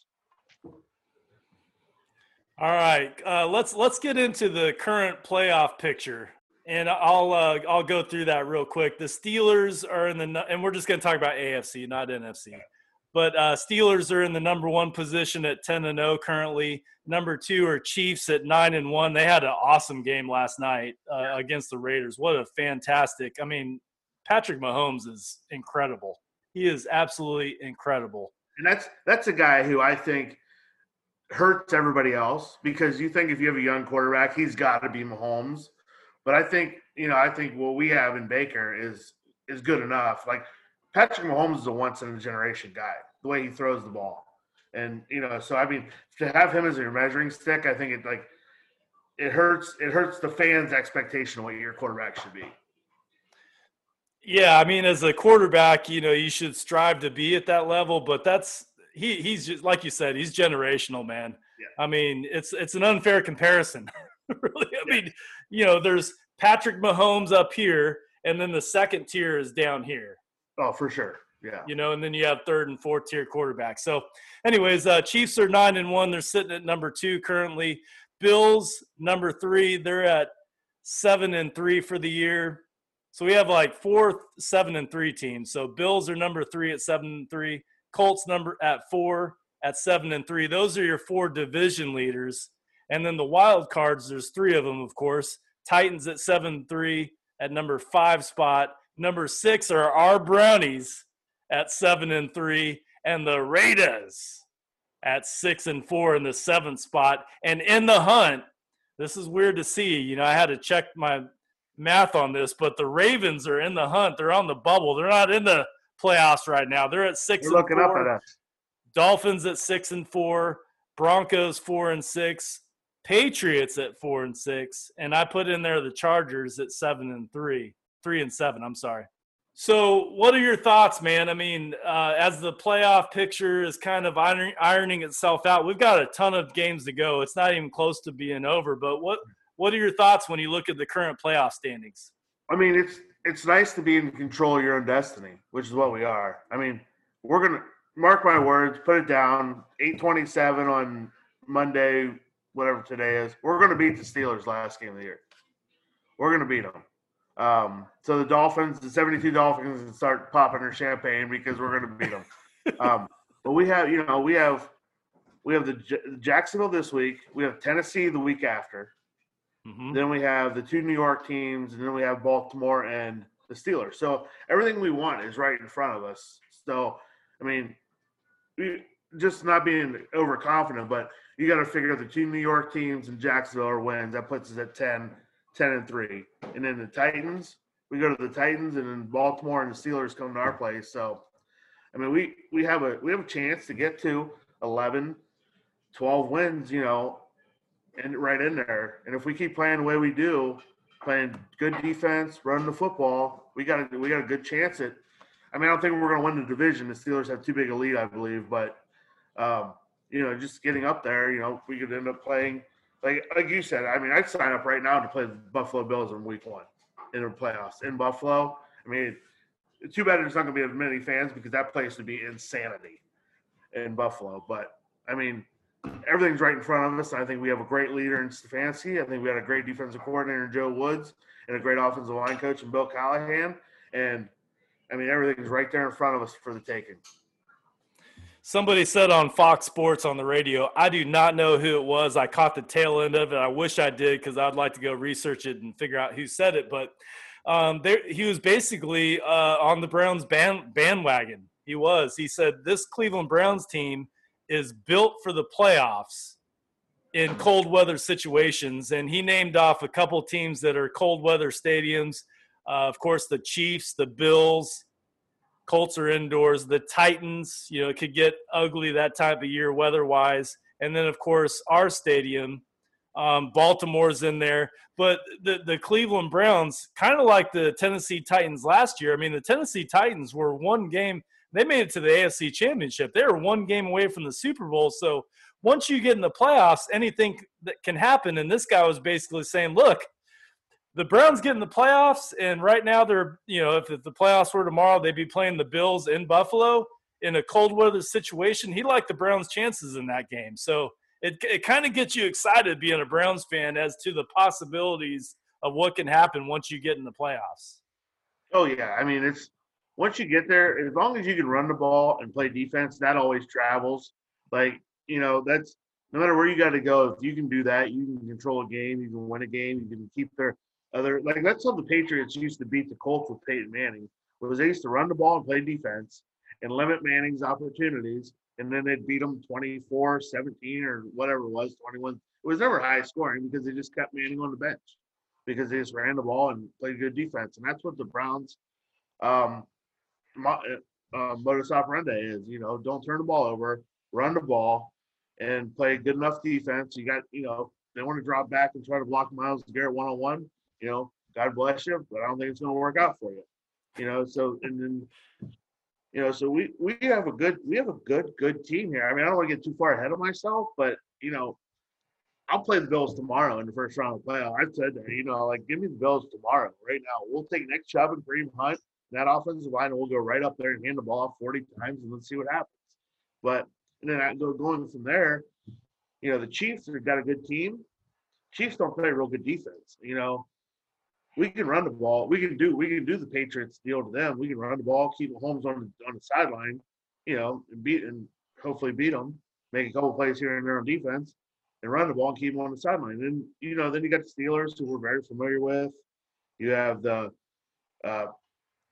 All right, uh, let's let's get into the current playoff picture, and I'll uh, I'll go through that real quick. The Steelers are in the and we're just going to talk about AFC, not NFC. But uh, Steelers are in the number one position at ten and zero currently. Number two are Chiefs at nine and one. They had an awesome game last night uh, against the Raiders. What a fantastic! I mean, Patrick Mahomes is incredible. He is absolutely incredible. And that's that's a guy who I think hurts everybody else because you think if you have a young quarterback, he's got to be Mahomes. But I think you know, I think what we have in Baker is is good enough. Like Patrick Mahomes is a once in a generation guy. The way he throws the ball, and you know, so I mean, to have him as your measuring stick, I think it like it hurts. It hurts the fans' expectation of what your quarterback should be. Yeah, I mean, as a quarterback, you know, you should strive to be at that level, but that's he he's just like you said, he's generational, man. Yeah. I mean, it's it's an unfair comparison. [laughs] really, I yeah. mean, you know, there's Patrick Mahomes up here, and then the second tier is down here. Oh, for sure. Yeah. You know, and then you have third and fourth tier quarterbacks. So, anyways, uh, Chiefs are nine and one. They're sitting at number two currently. Bills number three. They're at seven and three for the year. So we have like four, seven and three teams. So Bills are number three at seven and three. Colts number at four, at seven and three. Those are your four division leaders. And then the wild cards, there's three of them, of course. Titans at seven three at number five spot. Number six are our Brownies at seven and three, and the Raiders at six and four in the seventh spot. And in the hunt, this is weird to see. You know, I had to check my math on this, but the Ravens are in the hunt. They're on the bubble. They're not in the playoffs right now. They're at 6 They're looking four. up at us. Dolphins at six and four, Broncos four and six, Patriots at four and six, and I put in there the Chargers at seven and three, three and seven. I'm sorry. So, what are your thoughts, man? I mean, uh, as the playoff picture is kind of iron, ironing itself out, we've got a ton of games to go. It's not even close to being over. But what what are your thoughts when you look at the current playoff standings? I mean, it's it's nice to be in control of your own destiny, which is what we are. I mean, we're gonna mark my words, put it down. Eight twenty seven on Monday, whatever today is. We're gonna beat the Steelers last game of the year. We're gonna beat them. Um, so the Dolphins, the seventy two Dolphins, can start popping their champagne because we're gonna beat them. [laughs] um, but we have, you know, we have we have the J- Jacksonville this week. We have Tennessee the week after. Mm-hmm. Then we have the two New York teams, and then we have Baltimore and the Steelers. So everything we want is right in front of us. So, I mean, just not being overconfident, but you got to figure out the two New York teams and Jacksonville are wins. That puts us at 10, 10 and 3. And then the Titans, we go to the Titans, and then Baltimore and the Steelers come to our place. So, I mean, we, we have a we have a chance to get to 11, 12 wins, you know, and right in there. And if we keep playing the way we do, playing good defense, running the football, we got a, we got a good chance at. I mean, I don't think we're going to win the division. The Steelers have too big a lead, I believe, but um, you know, just getting up there, you know, we could end up playing like like you said. I mean, I'd sign up right now to play the Buffalo Bills in Week One in the playoffs in Buffalo. I mean, too bad there's not going to be as many fans because that place would be insanity in Buffalo. But I mean, everything's right in front of us. I think we have a great leader in Stefanski. I think we had a great defensive coordinator in Joe Woods and a great offensive line coach in Bill Callahan. And I mean, everything's right there in front of us for the taking. Somebody said on Fox Sports on the radio, I do not know who it was. I caught the tail end of it. I wish I did because I'd like to go research it and figure out who said it. But um, there, he was basically uh, on the Browns band, bandwagon. He was. He said, This Cleveland Browns team is built for the playoffs in cold weather situations. And he named off a couple teams that are cold weather stadiums. Uh, of course, the Chiefs, the Bills, Colts are indoors. The Titans, you know, it could get ugly that time of year weather wise. And then, of course, our stadium, um, Baltimore's in there. But the, the Cleveland Browns, kind of like the Tennessee Titans last year, I mean, the Tennessee Titans were one game, they made it to the AFC Championship. They were one game away from the Super Bowl. So once you get in the playoffs, anything that can happen. And this guy was basically saying, look, the Browns get in the playoffs, and right now they're, you know, if, the playoffs were tomorrow, they'd be playing the Bills in Buffalo in a cold weather situation. He liked the Browns' chances in that game. So it, it kind of gets you excited being a Browns fan as to the possibilities of what can happen once you get in the playoffs. Oh yeah, I mean it's once you get there, as long as you can run the ball and play defense, that always travels. Like you know, that's no matter where you got to go. If you can do that, you can control a game, you can win a game, you can keep their other like that's how the Patriots used to beat the Colts with Peyton Manning. Was they used to run the ball and play defense and limit Manning's opportunities, and then they'd beat them 24, 17, or whatever it was, 21. It was never high scoring because they just kept Manning on the bench because they just ran the ball and played good defense, and that's what the Browns um, mo- uh, modus operandi is. You know, don't turn the ball over, run the ball, and play good enough defense. You got, you know, they want to drop back and try to block Myles Garrett one on one. You know, God bless you, but I don't think it's going to work out for you. You know, so and then, you know, so we we have a good we have a good good team here. I mean, I don't want to get too far ahead of myself, but you know, I'll play the Bills tomorrow in the first round of playoff. I've said that, you know, like give me the Bills tomorrow, right now. We'll take Nick Chubb and Kareem Hunt, that offensive line, we'll go right up there and hand the ball off 40 times and let's see what happens. But and then I go going from there, you know, the Chiefs have got a good team. Chiefs don't play real good defense. You know, we can run the ball. We can do we can do the Patriots deal to them. We can run the ball, keep Mahomes on on the sideline, you know, and beat and hopefully beat them. Make a couple plays here and there on defense, and run the ball and keep them on the sideline. And you know, then you got the Steelers, who we're very familiar with. You have the, uh,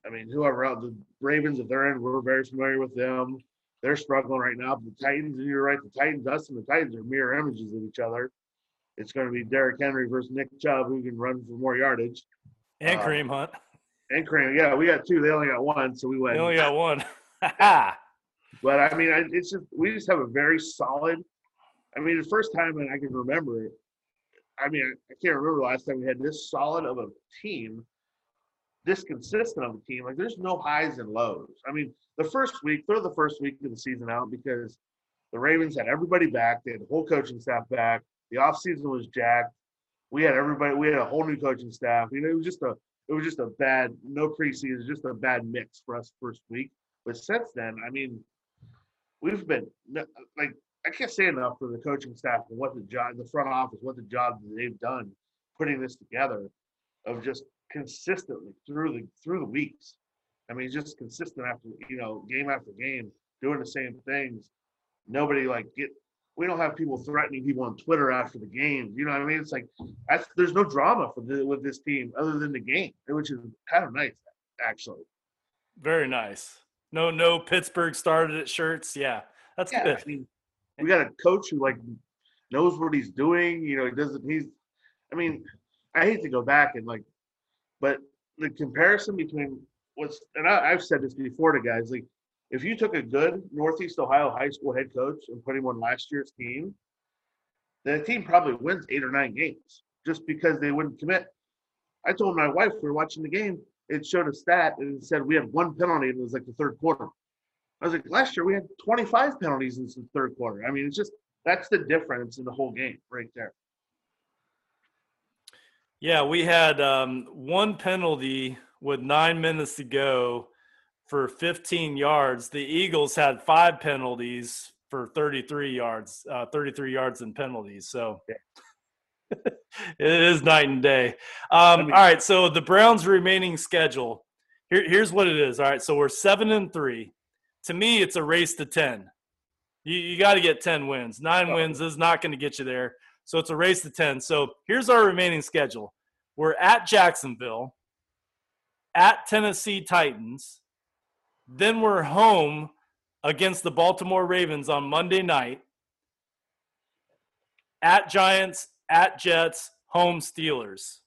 I mean, whoever else, the Ravens, if they're in, we're very familiar with them. They're struggling right now. But the Titans, and you're right, the Titans, us and the Titans are mirror images of each other. It's going to be Derrick Henry versus Nick Chubb, who can run for more yardage. And Uh, Kareem Hunt. And Kramer, yeah, we got two. They only got one, so we went. They only got one. [laughs] but I mean, I, it's just we just have a very solid. I mean, the first time I can remember it. I mean, I can't remember the last time we had this solid of a team, this consistent of a team. Like, there's no highs and lows. I mean, the first week, throw the first week of the season out because the Ravens had everybody back. They had the whole coaching staff back. The offseason was jacked. We had everybody. We had a whole new coaching staff. You know, it was just a it was just a bad no preseason, just a bad mix for us first week. But since then, I mean, we've been like I can't say enough for the coaching staff and what the job, the front office, what the job they've done putting this together, of just consistently through the through the weeks. I mean, just consistent after you know game after game, doing the same things. Nobody like get. We don't have people threatening people on Twitter after the game. You know what I mean? It's like that's, there's no drama for the, with this team other than the game, which is kind of nice, actually. Very nice. No, no Pittsburgh started at shirts. Yeah, that's yeah, good. I mean, we got a coach who like knows what he's doing. You know, he doesn't. He's. I mean, I hate to go back and like, but the comparison between what's and I, I've said this before to guys like, if you took a good Northeast Ohio high school head coach and put him on last year's team, the team probably wins eight or nine games just because they wouldn't commit. I told my wife we were watching the game. It showed a stat and it said we had one penalty and it was like the third quarter. I was like, last year we had 25 penalties in the third quarter. I mean, it's just that's the difference in the whole game right there. Yeah, we had um, one penalty with nine minutes to go for 15 yards. The Eagles had five penalties for 33 yards, uh, 33 yards in penalties. So yeah. [laughs] it is night and day. Um, I mean, all right, so the Browns' remaining schedule. Here, here's what it is. All right, so we're seven and three to me, it's a race to 10. You, you got to get 10 wins. Nine oh. wins is not going to get you there. So it's a race to 10. So here's our remaining schedule we're at Jacksonville, at Tennessee Titans, then we're home against the Baltimore Ravens on Monday night, at Giants, at Jets, home Steelers.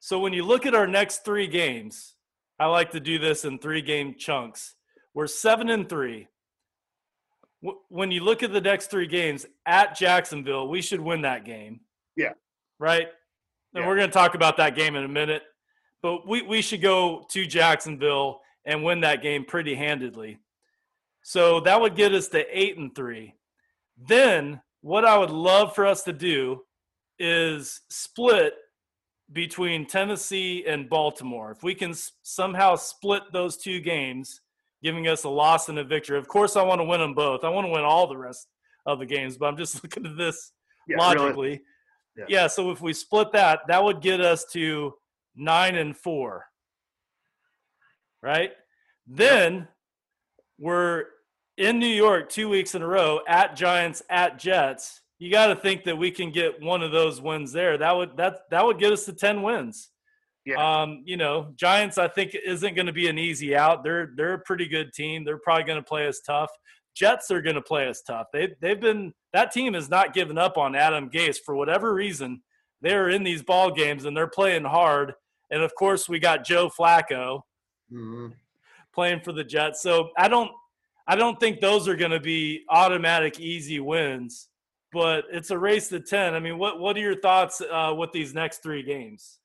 So when you look at our next three games, I like to do this in three game chunks. We're seven and three. When you look at the next three games at Jacksonville, we should win that game. Yeah. Right? And yeah. we're going to talk about that game in a minute. But we, we should go to Jacksonville and win that game pretty handedly. So that would get us to eight and three. Then what I would love for us to do is split between Tennessee and Baltimore. If we can somehow split those two games, giving us a loss and a victory. Of course, I want to win them both. I want to win all the rest of the games, but I'm just [laughs] looking at this yeah, logically. Really. Yeah. yeah. So if we split that, that would get us to nine and four. Right? Then yeah. we're in New York two weeks in a row at Giants, at Jets you got to think that we can get one of those wins there. That would that that would get us to ten wins. Yeah. Um, you know, Giants I think isn't going to be an easy out. They're they're a pretty good team. They're probably going to play us tough. Jets are going to play us tough. They they've been that team has not given up on Adam Gase for whatever reason. They're in these ball games and they're playing hard. And of course, we got Joe Flacco mm-hmm. playing for the Jets. So I don't I don't think those are going to be automatic easy wins but it's a race to 10. I mean, what, what are your thoughts uh, with these next three games?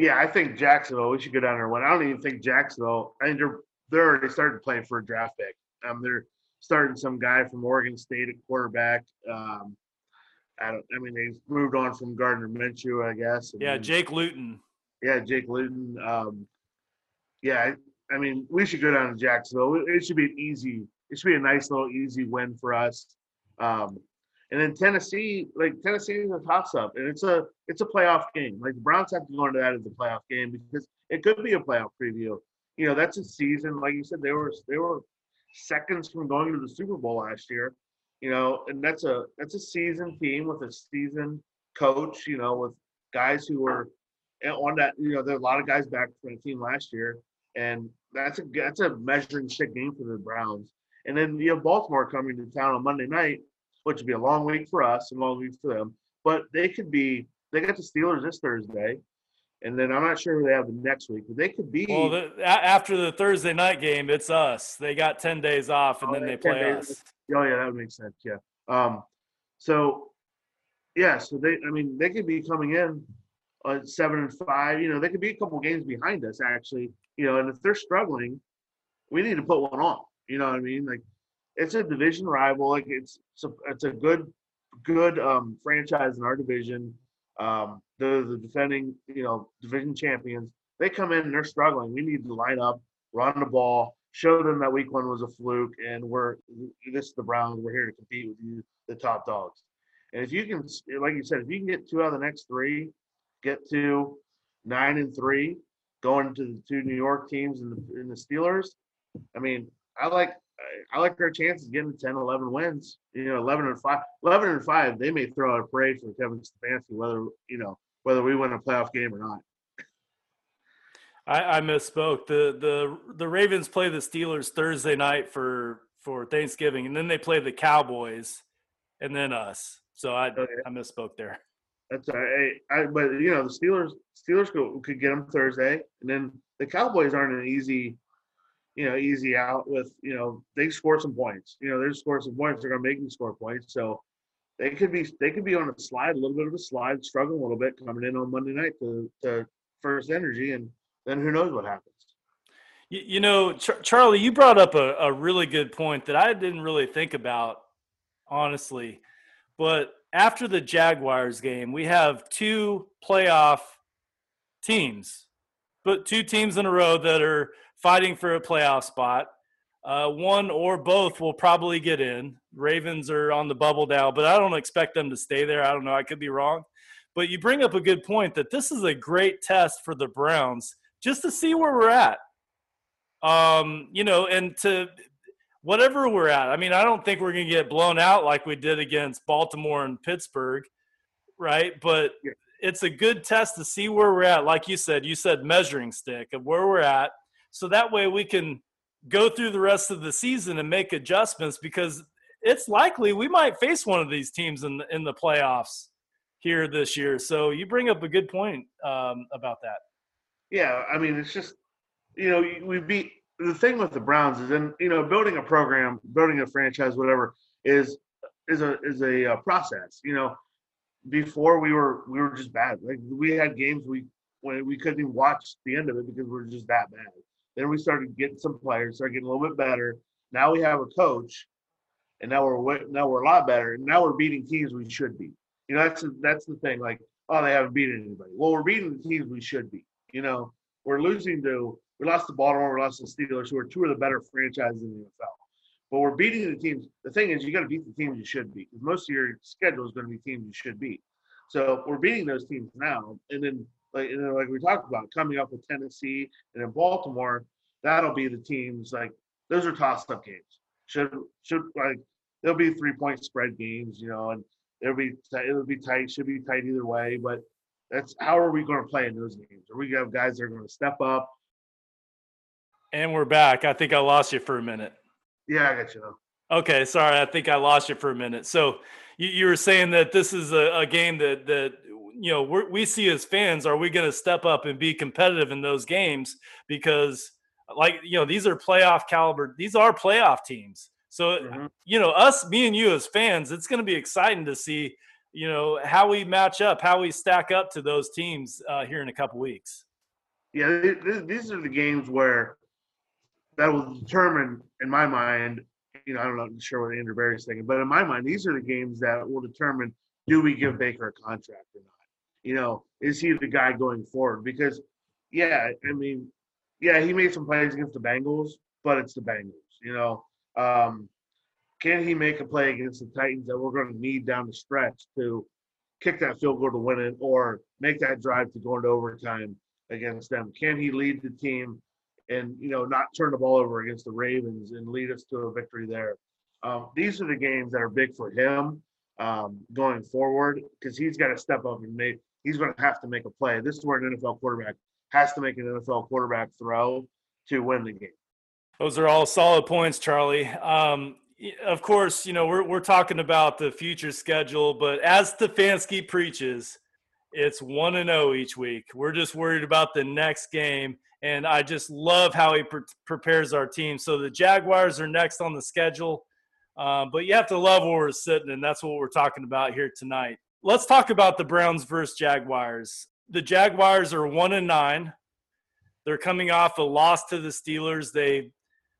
Yeah, I think Jacksonville, we should go down there one. I don't even think Jacksonville, I mean, they're, they're already starting playing for a draft pick. Um, they're starting some guy from Oregon State at quarterback. Um, I don't, I mean, they've moved on from Gardner Minshew, I guess. yeah, then, Jake Luton. Yeah, Jake Luton. Um, yeah, I, I mean, we should go down to Jacksonville. It should be an easy, it should be a nice little easy win for us. Um, and then Tennessee, like Tennessee is a toss up, and it's a it's a playoff game. Like the Browns have to go into that as a playoff game because it could be a playoff preview. You know, that's a season. Like you said, they were they were seconds from going to the Super Bowl last year. You know, and that's a that's a season team with a seasoned coach. You know, with guys who were on that. You know, there are a lot of guys back from the team last year, and that's a that's a measuring stick game for the Browns. And then you have Baltimore coming to town on Monday night which would be a long week for us and long week for them. But they could be. They got the Steelers this Thursday. and then I'm not sure who they have the next week, but they could be. Well, the, after the Thursday night game, it's us. They got ten days off, and oh, then they play days. us. Oh yeah, that would make sense. Yeah. Um, so yeah, so they, I mean, they could be coming in uh, seven and five. You know, they could be a couple games behind us actually. You know, and if they're struggling, we need to put one on. You know what I mean? Like, it's a division rival. Like, it's it's a, it's a good good um, franchise in our division. Um, the defending, you know, division champions. They come in and they're struggling. We need to line up, run the ball, show them that week one was a fluke, and we're this is the Browns. We're here to compete with you, the top dogs. And if you can, like you said, if you can get two out of the next three, get to nine and three, going to the two New York teams and the, and the Steelers. I mean, I like I like our chances getting 10, 11 wins. You know, 11 and 5. 11 and 5, they may throw out a parade for Kevin Stefanski, whether, you know, whether we win a playoff game or not. I, I misspoke. The the the Ravens play the Steelers Thursday night for for Thanksgiving, and then they play the Cowboys, and then us. So I oh, okay. I misspoke there. That's all right. I, but you know the Steelers Steelers could, could get them Thursday, and then the Cowboys aren't an easy you know, easy out with, you know, they score some points. You know, they score some points, they're gonna make them score points. So they could be they could be on a slide, a little bit of a slide, struggling a little bit coming in on Monday night to, to FirstEnergy, and then who knows what happens. You, you know, Ch- Charley, you brought up a, a really good point that I didn't really think about, honestly. But after the Jaguars game, we have two playoff teams, but two teams in a row that are fighting for a playoff spot. Uh, one or both will probably get in. Ravens are on the bubble now, but I don't expect them to stay there. I don't know. I could be wrong. But you bring up a good point that this is a great test for the Browns just to see where we're at. Um, you know, and to whatever we're at. I mean, I don't think we're going to get blown out like we did against Baltimore and Pittsburgh, right? But yeah. it's a good test to see where we're at. Like you said, you said measuring stick of where we're at so that way we can go through the rest of the season and make adjustments because it's likely we might face one of these teams in the, in the playoffs here this year. So you bring up a good point um, about that. Yeah, I mean it's just you know we beat the thing with the Browns is in you know building a program, building a franchise, whatever is is a is a uh, process. You know, before we were we were just bad. Like we had games we when we couldn't even watch the end of it because we are just that bad. Then we started getting some players, started getting a little bit better. Now we have a coach, and now we're now we're a lot better. And now we're beating teams we should beat. You know, that's that's the thing. Like, oh, they haven't beaten anybody. Well, we're beating the teams we should beat. You know, we're losing to we lost to Baltimore, we lost to Steelers, who are two of the better franchises in the NFL. But we're beating the teams. The thing is, you got to beat the teams you should beat most of your schedule is going to be teams you should beat. So we're beating those teams now, and then like you know, like we talked about, coming up with Tennessee and in Baltimore, that'll be the teams like those are toss up games. Should should like there'll be three point spread games, you know, and it'll be it'll be tight. Should be tight either way, but that's how are we going to play in those games? Are we going to have guys that are going to step up? And we're back. I think I lost you for a minute. Yeah, I got you. Okay, sorry. I think I lost you for a minute. So you, you were saying that this is a, a game that that you know we see as fans are we going to step up and be competitive in those games? Because like you know these are playoff caliber these are playoff teams. So mm-hmm. you know us me and you as fans it's going to be exciting to see you know how we match up how we stack up to those teams uh, here in a couple weeks. Yeah these are the games where that will determine in my mind you know i'm not know, I'm sure what andrew berry's thinking but in my mind these are the games that will determine do we give baker a contract or not you know, is he the guy going forward? Because, yeah, I mean, yeah, he made some plays against the Bengals, but it's the Bengals, you know. Um, can he make a play against the Titans that we're going to need down the stretch to kick that field goal to win it or make that drive to go into overtime against them? Can he lead the team and, you know, not turn the ball over against the Ravens and lead us to a victory there? Um, these are the games that are big for him um, going forward because he's got to step up and make he's going to have to make a play. This is where an NFL quarterback has to make an NFL quarterback throw to win the game. Those are all solid points, Charley. Um, of course, you know we're we're talking about the future schedule, but as Stefanski preaches, it's 1 and 0 each week. We're just worried about the next game and I just love how he pre- prepares our team. So the Jaguars are next on the schedule. Um, but you have to love where we're sitting, and that's what we're talking about here tonight. Let's talk about the Browns versus Jaguars. The Jaguars are one and nine. They're coming off a loss to the Steelers. They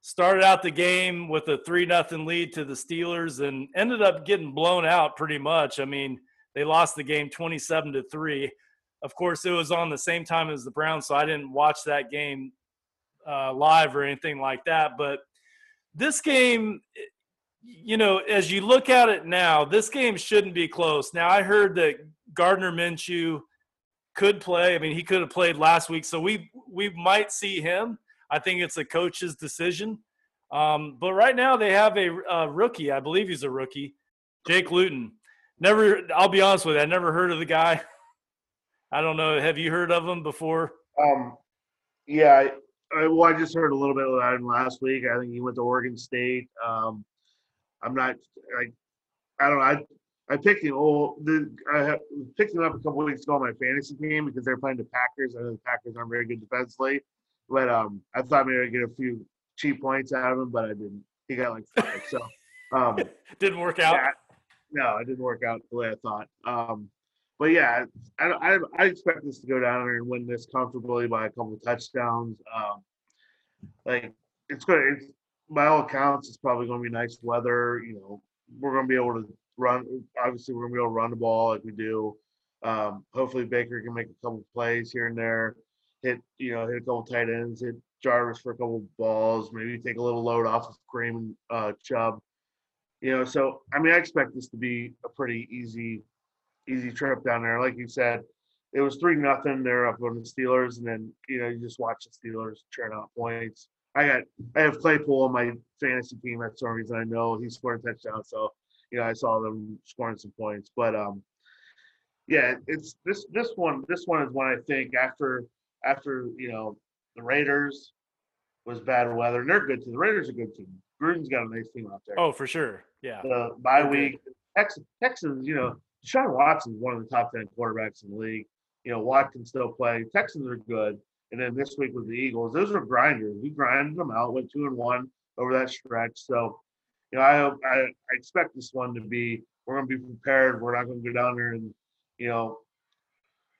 started out the game with a three nothing lead to the Steelers and ended up getting blown out pretty much. I mean, they lost the game twenty seven to three. Of course, it was on the same time as the Browns, so I didn't watch that game uh, live or anything like that. But this game, you know, as you look at it now, this game shouldn't be close. Now, I heard that Gardner Minshew could play. I mean, he could have played last week, so we we might see him. I think it's a coach's decision. Um, but right now, they have a, a, rookie. I believe he's a rookie, Jake Luton. Never. I'll be honest with you. I never heard of the guy. [laughs] I don't know. Have you heard of him before? Um, yeah. I, I, well, I just heard a little bit about him last week. I think he went to Oregon State. Um, I'm not like I don't know. I I picked him. Oh, the I picked him up a couple weeks ago on my fantasy team because they're playing the Packers. I know the Packers aren't very good defensively, but um, I thought maybe I'd get a few cheap points out of him, but I didn't. He got like five, so um, [laughs] didn't work out. Yeah, no, it didn't work out the way I thought. Um, but yeah, I, I, I expect this to go down and win this comfortably by a couple of touchdowns. Um, like it's going to, by all accounts, it's probably going to be nice weather. You know, we're going to be able to run. Obviously, we're going to be able to run the ball like we do. Um, hopefully, Baker can make a couple plays here and there. Hit, you know, hit a couple tight ends. Hit Jarvis for a couple balls. Maybe take a little load off of Kareem uh, Chubb. You know, so I mean, I expect this to be a pretty easy easy trip down there. Like you said, it was three nothing. They're up on the Steelers, and then you know you just watch the Steelers churn out points. I got I have Claypool on my fantasy team. That's the only reason I know he's scoring touchdowns. So you know I saw them scoring some points. But um, yeah, it's this this one this one is one I think after after you know the Raiders was bad weather and they're good too. The Raiders are a good team. Gruden's got a nice team out there. Oh, for sure. Yeah. The bye week. Texans, Texans, you know, Deshaun Watson is one of the top 10 quarterbacks in the league. You know, Watt can still play. Texans are good. And then this week with the Eagles, those are grinders. We grinded them out, went two and one over that stretch. So, you know, I I, I expect this one to be we're gonna be prepared. We're not gonna go down there and, you know,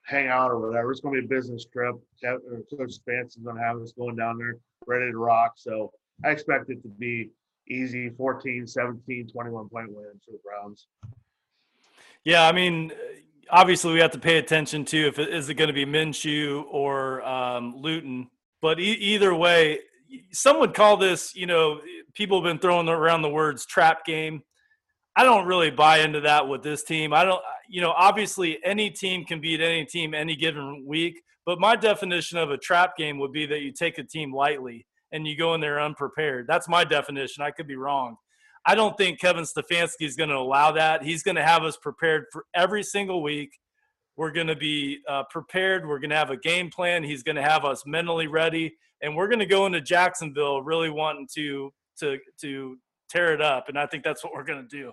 hang out or whatever. It's gonna be a business trip. Uh, Coach Spence is gonna have us going down there ready to rock. So I expect it to be easy 14, 17, 21 point win for the Browns. Yeah, I mean, obviously we have to pay attention to if it, is it going to be Minshew or um, Luton. But e- either way, some would call this, you know, people have been throwing around the words trap game. I don't really buy into that with this team. I don't, you know, obviously any team can beat any team any given week. But my definition of a trap game would be that you take a team lightly and you go in there unprepared. That's my definition. I could be wrong. I don't think Kevin Stefanski is going to allow that. He's going to have us prepared for every single week. We're going to be uh, prepared. We're going to have a game plan. He's going to have us mentally ready, and we're going to go into Jacksonville really wanting to to to tear it up. And I think that's what we're going to do.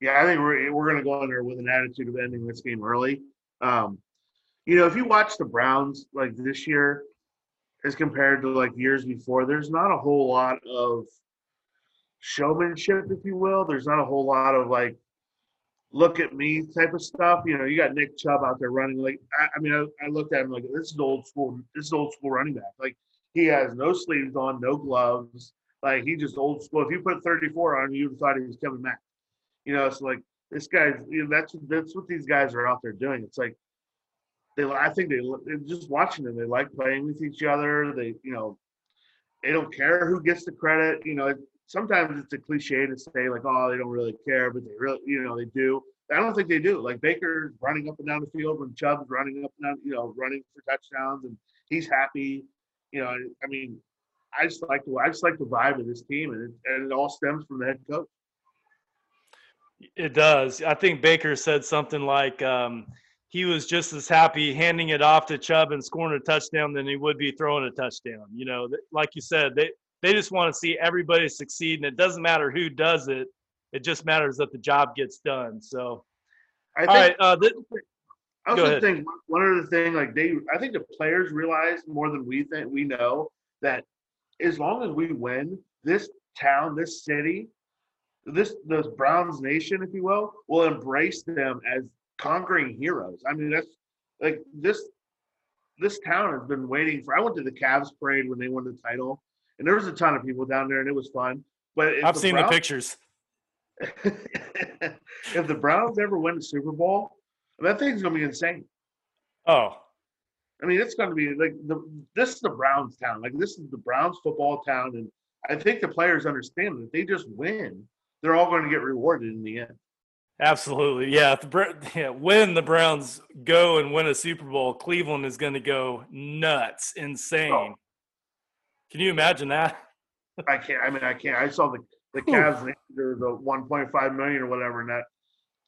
Yeah, I think we're we're going to go in there with an attitude of ending this game early. Um, you know, if you watch the Browns like this year, as compared to like years before, there's not a whole lot of showmanship, if you will. There's not a whole lot of like look at me type of stuff. You know, you got Nick Chubb out there running. Like, I, I mean, I, I, looked at him like this is old school. This is old school running back. Like, he has no sleeves on, no gloves. Like, he just old school. If you put 34 on, you thought he was Kevin Mack. You know, it's like this guy's. You know, that's that's what these guys are out there doing. It's like they. I think they just watching them. They like playing with each other. They, you know, they don't care who gets the credit. You know, sometimes it's a cliche to say like, oh, they don't really care, but they really, you know, they do. I don't think they do. Like Baker's running up and down the field when Chubb's running up and down, you know, running for touchdowns, and he's happy. You know, I mean, I just like the I just like the vibe of this team, and it, and it all stems from the head coach. It does. I think Baker said something like um, he was just as happy handing it off to Chubb and scoring a touchdown than he would be throwing a touchdown. You know, like you said, they they just want to see everybody succeed, and it doesn't matter who does it. It just matters that the job gets done. So, I think, right, uh, th- I also think one other thing, like they, I think the players realize more than we think we know that as long as we win, this town, this city, this this Browns nation, if you will, will embrace them as conquering heroes. I mean, that's like this this town has been waiting for. I went to the Cavs parade when they won the title, and there was a ton of people down there, and it was fun. But I've seen Browns, the pictures. [laughs] if the Browns ever win the Super Bowl, that thing's gonna be insane. Oh, I mean, it's gonna be like the this is the Browns town. Like this is the Browns football town, and I think the players understand that if they just win, they're all going to get rewarded in the end. Absolutely, yeah. The, [laughs] yeah. When the Browns go and win a Super Bowl, Cleveland is going to go nuts, insane. Oh. Can you imagine that? I can't. I mean, I can't. I saw the the Cavs there was a 1.5 million or whatever in that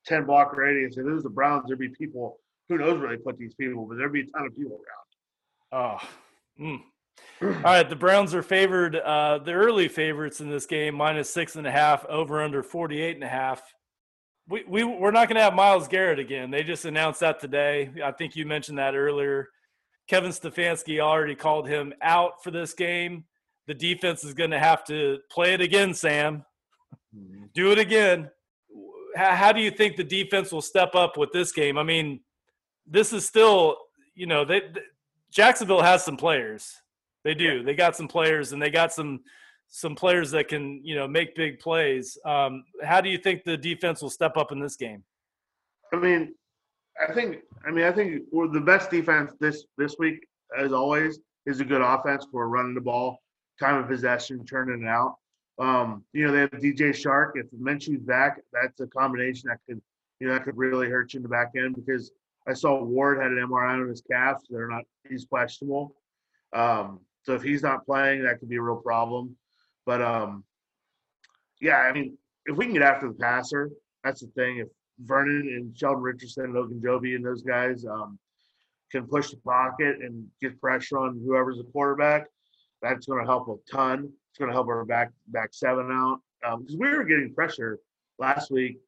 10 block radius. If it was the Browns, there'd be people. Who knows where they put these people, but there'd be a ton of people around. Oh. Mm. All right, the Browns are favored. Uh, the early favorites in this game, minus six and a half, over under 48 and a half. We, we, we're not going to have Myles Garrett again. They just announced that today. I think you mentioned that earlier. Kevin Stefanski already called him out for this game. The defense is going to have to play it again, Sam. Mm-hmm. Do it again. How, how do you think the defense will step up with this game? I mean, this is still, you know, they, Jacksonville has some players. They do. They got some players, and they got some some players that can you know make big plays. Um, how do you think the defense will step up in this game? I mean, I think I mean I think we're the best defense this this week, as always, is a good offense for running the ball, time of possession, turning it out. Um, you know, they have DJ Chark. If Minshew's back, that's a combination that could, you know, that could really hurt you in the back end because I saw Ward had an MRI on his calf. So they're not, he's questionable. Um, so if he's not playing, that could be a real problem. But um, yeah, I mean, if we can get after the passer, that's the thing. If Vernon and Sheldon Richardson and Ogunjobi and those guys um, can push the pocket and get pressure on whoever's the quarterback, that's going to help a ton. It's going to help our back back seven out because um, we were getting pressure last week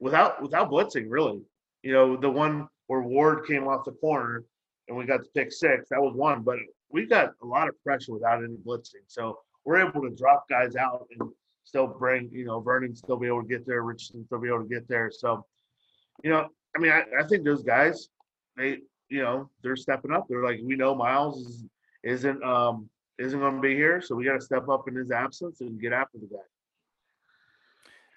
without without blitzing really. You know, the one where Ward came off the corner and we got the pick six, that was one. But we got a lot of pressure without any blitzing. So we're able to drop guys out and still bring, you know, Vernon still be able to get there, Richardson still be able to get there. So, you know, I mean, I, I think those guys, they, you know, they're stepping up. They're like, we know Myles is, isn't um isn't going to be here, so we got to step up in his absence and get after the guy.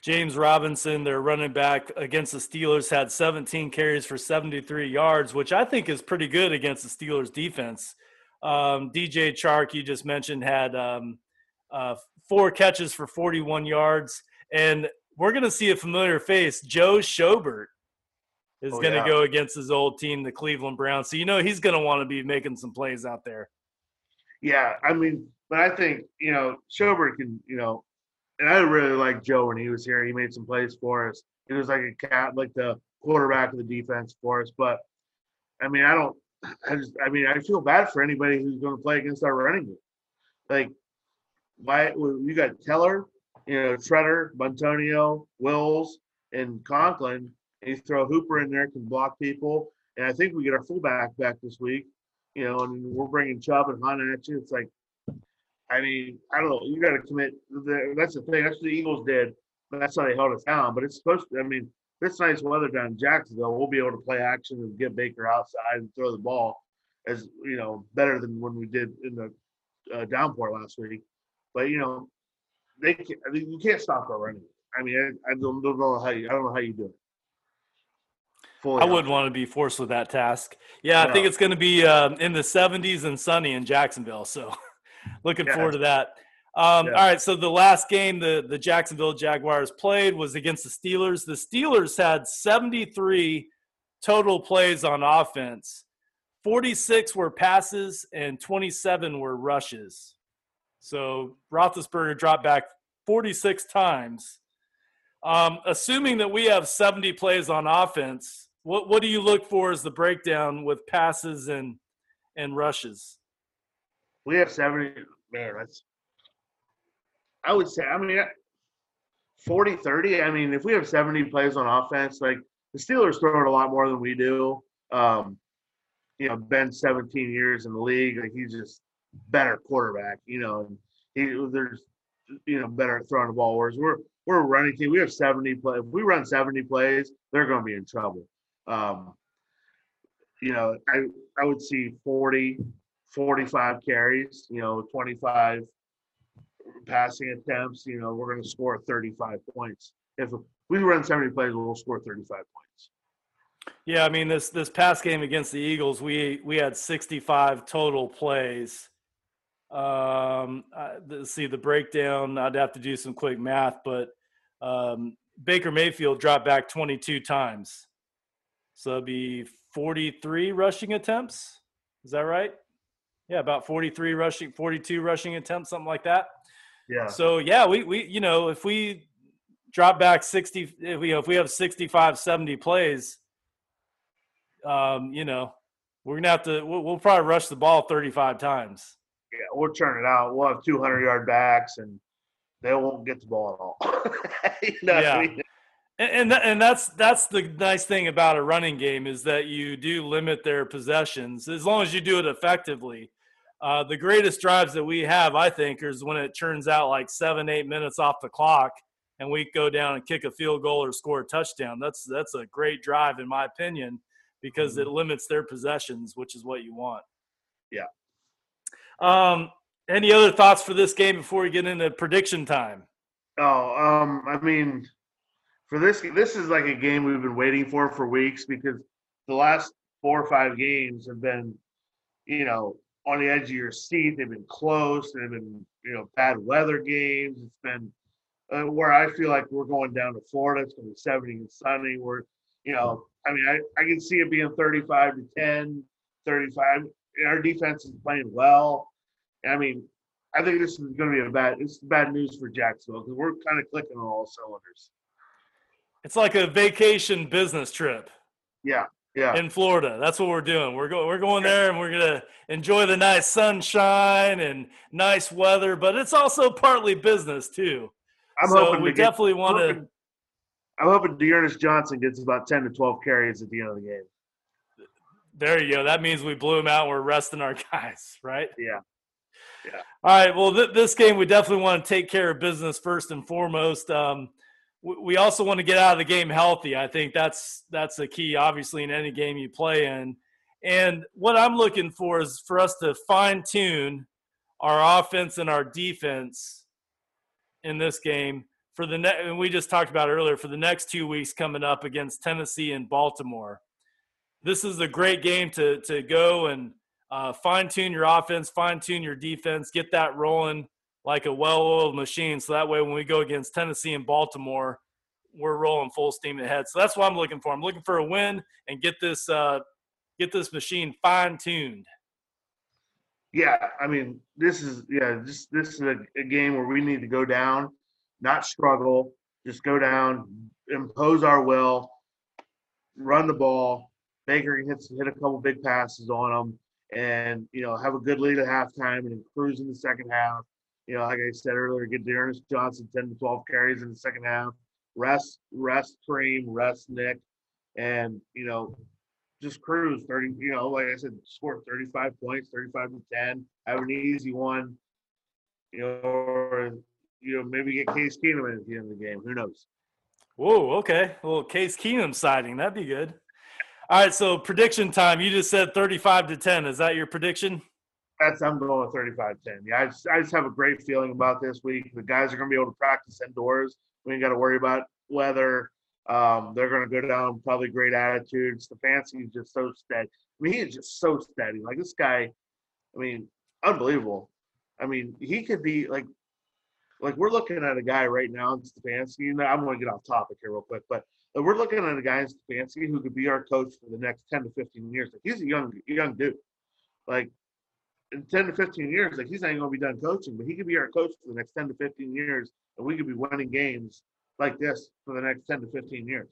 James Robinson, their running back against the Steelers, had 17 carries for 73 yards, which I think is pretty good against the Steelers defense. Um, DJ Chark, you just mentioned, had um, uh, four catches for 41 yards. And we're going to see a familiar face. Joe Schobert is oh, going to yeah. go against his old team, the Cleveland Browns. So, you know, he's going to want to be making some plays out there. Yeah. I mean, but I think, you know, Schobert can, you know, and I really like Joe when he was here. He made some plays for us. He was like a cat, like the quarterback of the defense for us. But I mean, I don't, I just, I mean, I feel bad for anybody who's going to play against our running game. Like, why you got Teller, you know, Tretter, Bitonio, Wills, and Conklin, and you throw Hooper in there, can block people. And I think we get our fullback back this week, you know, and we're bringing Chubb and Hunt at you. It's like, I mean, I don't know. You got to commit. That's the thing. That's what the Eagles did. That's how they held us down. But it's supposed to. I mean, this nice weather down in Jacksonville, we'll be able to play action and get Baker outside and throw the ball as you know better than when we did in the uh, downpour last week. But you know, they can, I mean, you can't stop our running. I mean, I, I don't, don't, know how you I don't know how you do it. Fully I wouldn't want to be forced with that task. Yeah, no. I think it's going to be uh, in the 70s and sunny in Jacksonville. So, [laughs] looking yeah. forward to that. Um, yeah. All right, so the last game the, the Jacksonville Jaguars played was against the Steelers. The Steelers had 73 total plays on offense. 46 were passes and 27 were rushes. So Roethlisberger dropped back 46 times. Um, assuming that we have 70 plays on offense, what what do you look for as the breakdown with passes and and rushes? We have 70. Man, that's I would say, I mean, 40 30. I mean, if we have 70 plays on offense, like the Steelers throw it a lot more than we do. Um, you know, been 17 years in the league. Like he's just better quarterback. You know, and he there's you know better at throwing the ball. Whereas we're we're a running team. We have 70 plays. If we run 70 plays, they're going to be in trouble. Um, you know, I I would see 40, 45 carries. You know, 25 passing attempts. You know, we're going to score 35 points. If we run 70 plays, we'll score 35 points. Yeah, I mean this this past game against the Eagles, we we had 65 total plays. Um, uh, see the breakdown. I'd have to do some quick math, but um, Baker Mayfield dropped back 22 times, so it'd be 43 rushing attempts. Is that right? Yeah, about 43 rushing, 42 rushing attempts, something like that. Yeah. So yeah, we we you know if we drop back 60, if we if we have 65, 70 plays, um, you know, we're gonna have to. We'll, we'll probably rush the ball 35 times. Yeah, we'll turn it out. We'll have 200 yard backs, and they won't get the ball at all. [laughs] you know Yeah. I mean? And and, that, and that's that's the nice thing about a running game is that you do limit their possessions as long as you do it effectively. Uh, the greatest drives that we have, I think, is when it turns out like seven, eight minutes off the clock, and we go down and kick a field goal or score a touchdown. That's that's a great drive, in my opinion, because it limits their possessions, which is what you want. Yeah. Um. Any other thoughts for this game before we get into prediction time? Oh, um, I mean, for this, this is like a game we've been waiting for for weeks because the last four or five games have been, you know, on the edge of your seat. They've been close. They've been, you know, bad weather games. It's been uh, where I feel like we're going down to Florida. It's going to be 70 and sunny. We're, you know, I mean, I, I can see it being 35 to 10, 35. Our defense is playing well. I mean, I think this is going to be a bad. It's bad news for Jacksonville because we're kind of clicking on all cylinders. It's like a vacation business trip. Yeah, yeah, in Florida. That's what we're doing. We're going we're going there and we're gonna enjoy the nice sunshine and nice weather, but it's also partly business too. I'm so hoping we to get- definitely I'm want to. I'm hoping D'Ernest Johnson gets about 10 to 12 carries at the end of the game. There you go. That means we blew them out. We're resting our [laughs] guys, right? Yeah. Yeah. All right. Well, th- this game we definitely want to take care of business first and foremost. Um, w- we also want to get out of the game healthy. I think that's that's the key, obviously, in any game you play in. And what I'm looking for is for us to fine tune our offense and our defense in this game for the next. And we just talked about it earlier for the next two weeks coming up against Tennessee and Baltimore. This is a great game to to go and uh, fine tune your offense, fine tune your defense, get that rolling like a well oiled machine. So that way, when we go against Tennessee and Baltimore, we're rolling full steam ahead. So that's what I'm looking for. I'm looking for a win and get this uh, get this machine fine tuned. Yeah, I mean, this is yeah, this this is a, a game where we need to go down, not struggle, just go down, impose our will, run the ball. Baker hits hit a couple big passes on them, and you know have a good lead at halftime and cruise in the second half. You know, like I said earlier, get D'Ernest Johnson ten to twelve carries in the second half. Rest, rest Kareem, rest Nick, and you know just cruise 30, you know, like I said, score 35 points, 35 to 10, have an easy one, you know, or, you know, maybe get Case Keenum at the end of the game. Who knows? Whoa, okay. Little Case Keenum sighting. That'd be good. All right, so prediction time. You just said 35 to 10. Is that your prediction? That's, I'm going with 35 10. Yeah, I just, I just have a great feeling about this week. The guys are going to be able to practice indoors. We ain't got to worry about weather. Um, they're going to go down probably great attitudes. Stefanski is just so steady. I mean, he is just so steady. Like this guy, I mean, unbelievable. I mean, he could be like, like we're looking at a guy right now Stefanski. I'm going to get off topic here real quick, but we're looking at a guy in Stefanski who could be our coach for the next 10 to 15 years. Like he's a young, young dude. Like in 10 to 15 years, like he's not even going to be done coaching, but he could be our coach for the next 10 to 15 years, and we could be winning games like this for the next 10 to 15 years.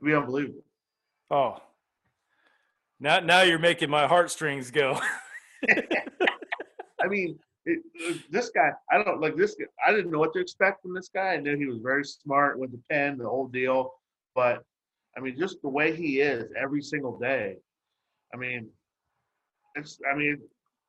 It'd be unbelievable. Oh. Now now you're making my heartstrings go. [laughs] I mean, it, it- this guy, I don't like this. I didn't know what to expect from this guy. I knew he was very smart, went to Penn, the whole deal. But I mean, just the way he is every single day, I mean, it's I mean,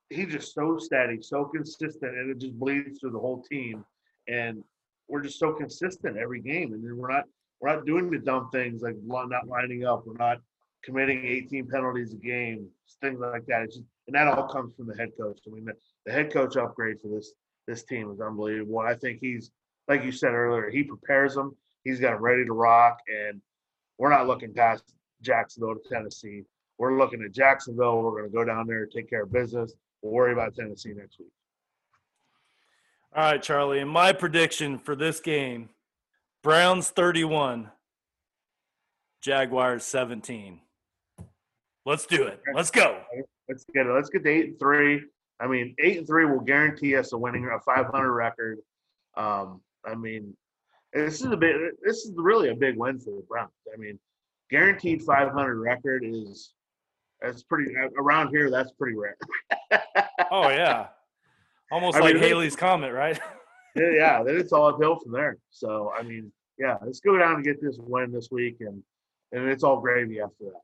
he's just so steady, so consistent, and it just bleeds through the whole team. And we're just so consistent every game, and we're not we're not doing the dumb things like not lining up. We're not committing 18 penalties a game, things like that. Just, and that all comes from the head coach. I mean, the, the head coach upgrade for this this team is unbelievable. I think he's like you said earlier, he prepares them. He's got ready to rock, and we're not looking past Jacksonville to Tennessee. We're looking at Jacksonville. We're going to go down there and take care of business. We'll worry about Tennessee next week. All right, Charley. And my prediction for this game Browns 31, Jaguars 17. Let's do it. Let's go. Let's get it. Let's get to eight and three. I mean, eight and three will guarantee us a winning a 500 record. Um, I mean, this is a big. This is really a big win for the Browns. I mean, guaranteed 500 record is that's pretty around here. That's pretty rare. [laughs] oh yeah, almost I like mean, Halley's Comet, right? [laughs] yeah, then it's all uphill from there. So I mean, yeah, let's go down and get this win this week, and and it's all gravy after that.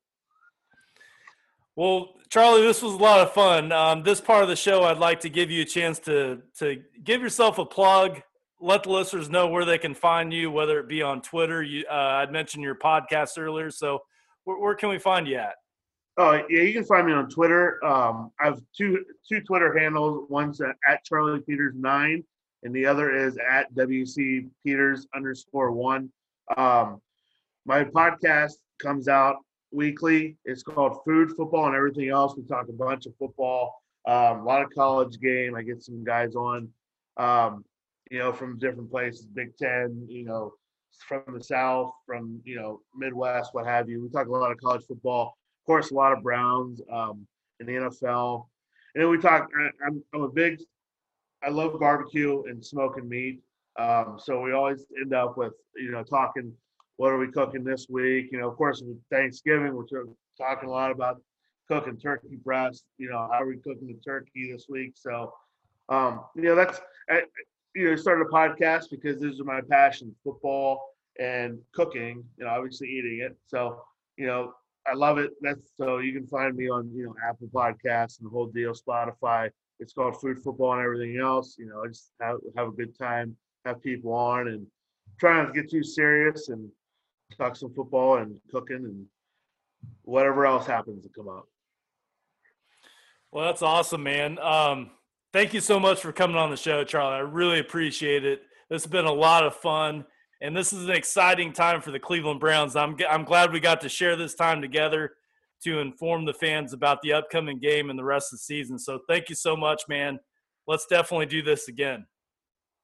Well, Charley, this was a lot of fun. Um, this part of the show, I'd like to give you a chance to to give yourself a plug. Let the listeners know where they can find you, whether it be on Twitter. You, uh, I'd mentioned your podcast earlier, so where, where, can we find you at? Oh yeah, you can find me on Twitter. Um, I have two two Twitter handles. One's at Charley Peters nine, and the other is at WC Peters underscore one. Um, my podcast comes out weekly. It's called Food, Football, and Everything Else. We talk a bunch of football, um, a lot of college game. I get some guys on, um, you know, from different places, Big Ten, you know, from the South, from you know Midwest, what have you. We talk a lot of college football, of course, a lot of Browns um, in the NFL, and then we talk. I, I'm, I'm a big, I love barbecue and smoking meat. Um, so we always end up with you know talking what are we cooking this week? You know, of course, with Thanksgiving, we're talking a lot about cooking turkey breast. You know, how are we cooking the turkey this week? So, um, you know, that's I, you know, started a podcast because these are my passions: football and cooking. You know, obviously eating it. So, you know, I love it. That's so you can find me on you know Apple Podcasts and the whole deal, Spotify. It's called Food, Football, and everything else. You know, I just have have a good time, have people on, and try not to get too serious and talk some football and cooking and whatever else happens to come out. Well, that's awesome, man. Um, thank you so much for coming on the show, Charley. I really appreciate it. This has been a lot of fun, and this is an exciting time for the Cleveland Browns. I'm I'm glad we got to share this time together to inform the fans about the upcoming game and the rest of the season. So, thank you so much, man. Let's definitely do this again.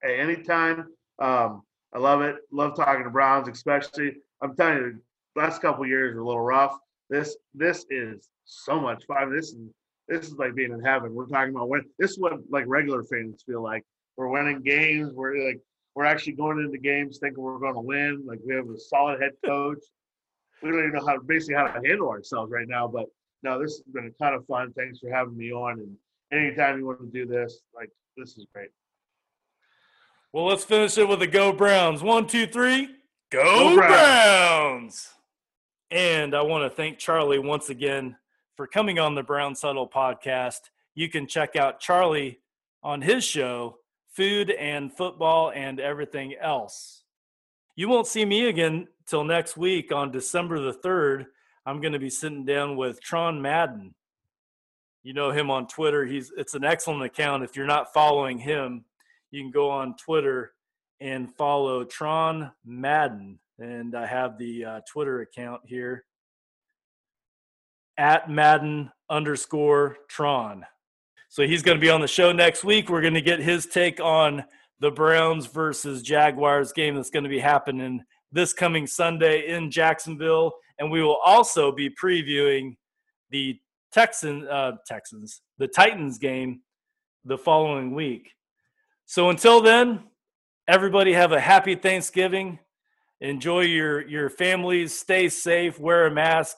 Hey, anytime. Um, I love it. Love talking to Browns, especially I'm telling you, the last couple years were a little rough. This this is so much fun. This is this is like being in heaven. We're talking about when this is what like regular fans feel like. We're winning games. We're like we're actually going into games thinking we're going to win. Like we have a solid head coach. We don't even know how to basically how to handle ourselves right now. But no, this has been a ton of fun. Thanks for having me on. And anytime you want to do this, like this is great. Well, let's finish it with the Go Browns. One, two, three. Go, Go Browns. Browns! And I want to thank Charley once again for coming on the Browns Huddle podcast. You can check out Charley on his show, Food and Football and Everything Else. You won't see me again till next week on December the 3rd. I'm going to be sitting down with Tron Madden. You know him on Twitter. He's it's an excellent account. If you're not following him, you can go on Twitter and follow Tron Madden. And I have the uh, Twitter account here at Madden underscore Tron. So he's going to be on the show next week. We're going to get his take on the Browns versus Jaguars game that's going to be happening this coming Sunday in Jacksonville. And we will also be previewing the Texan, uh, Texans, the Titans game the following week. So until then, everybody have a happy Thanksgiving. Enjoy your your families. Stay safe. Wear a mask.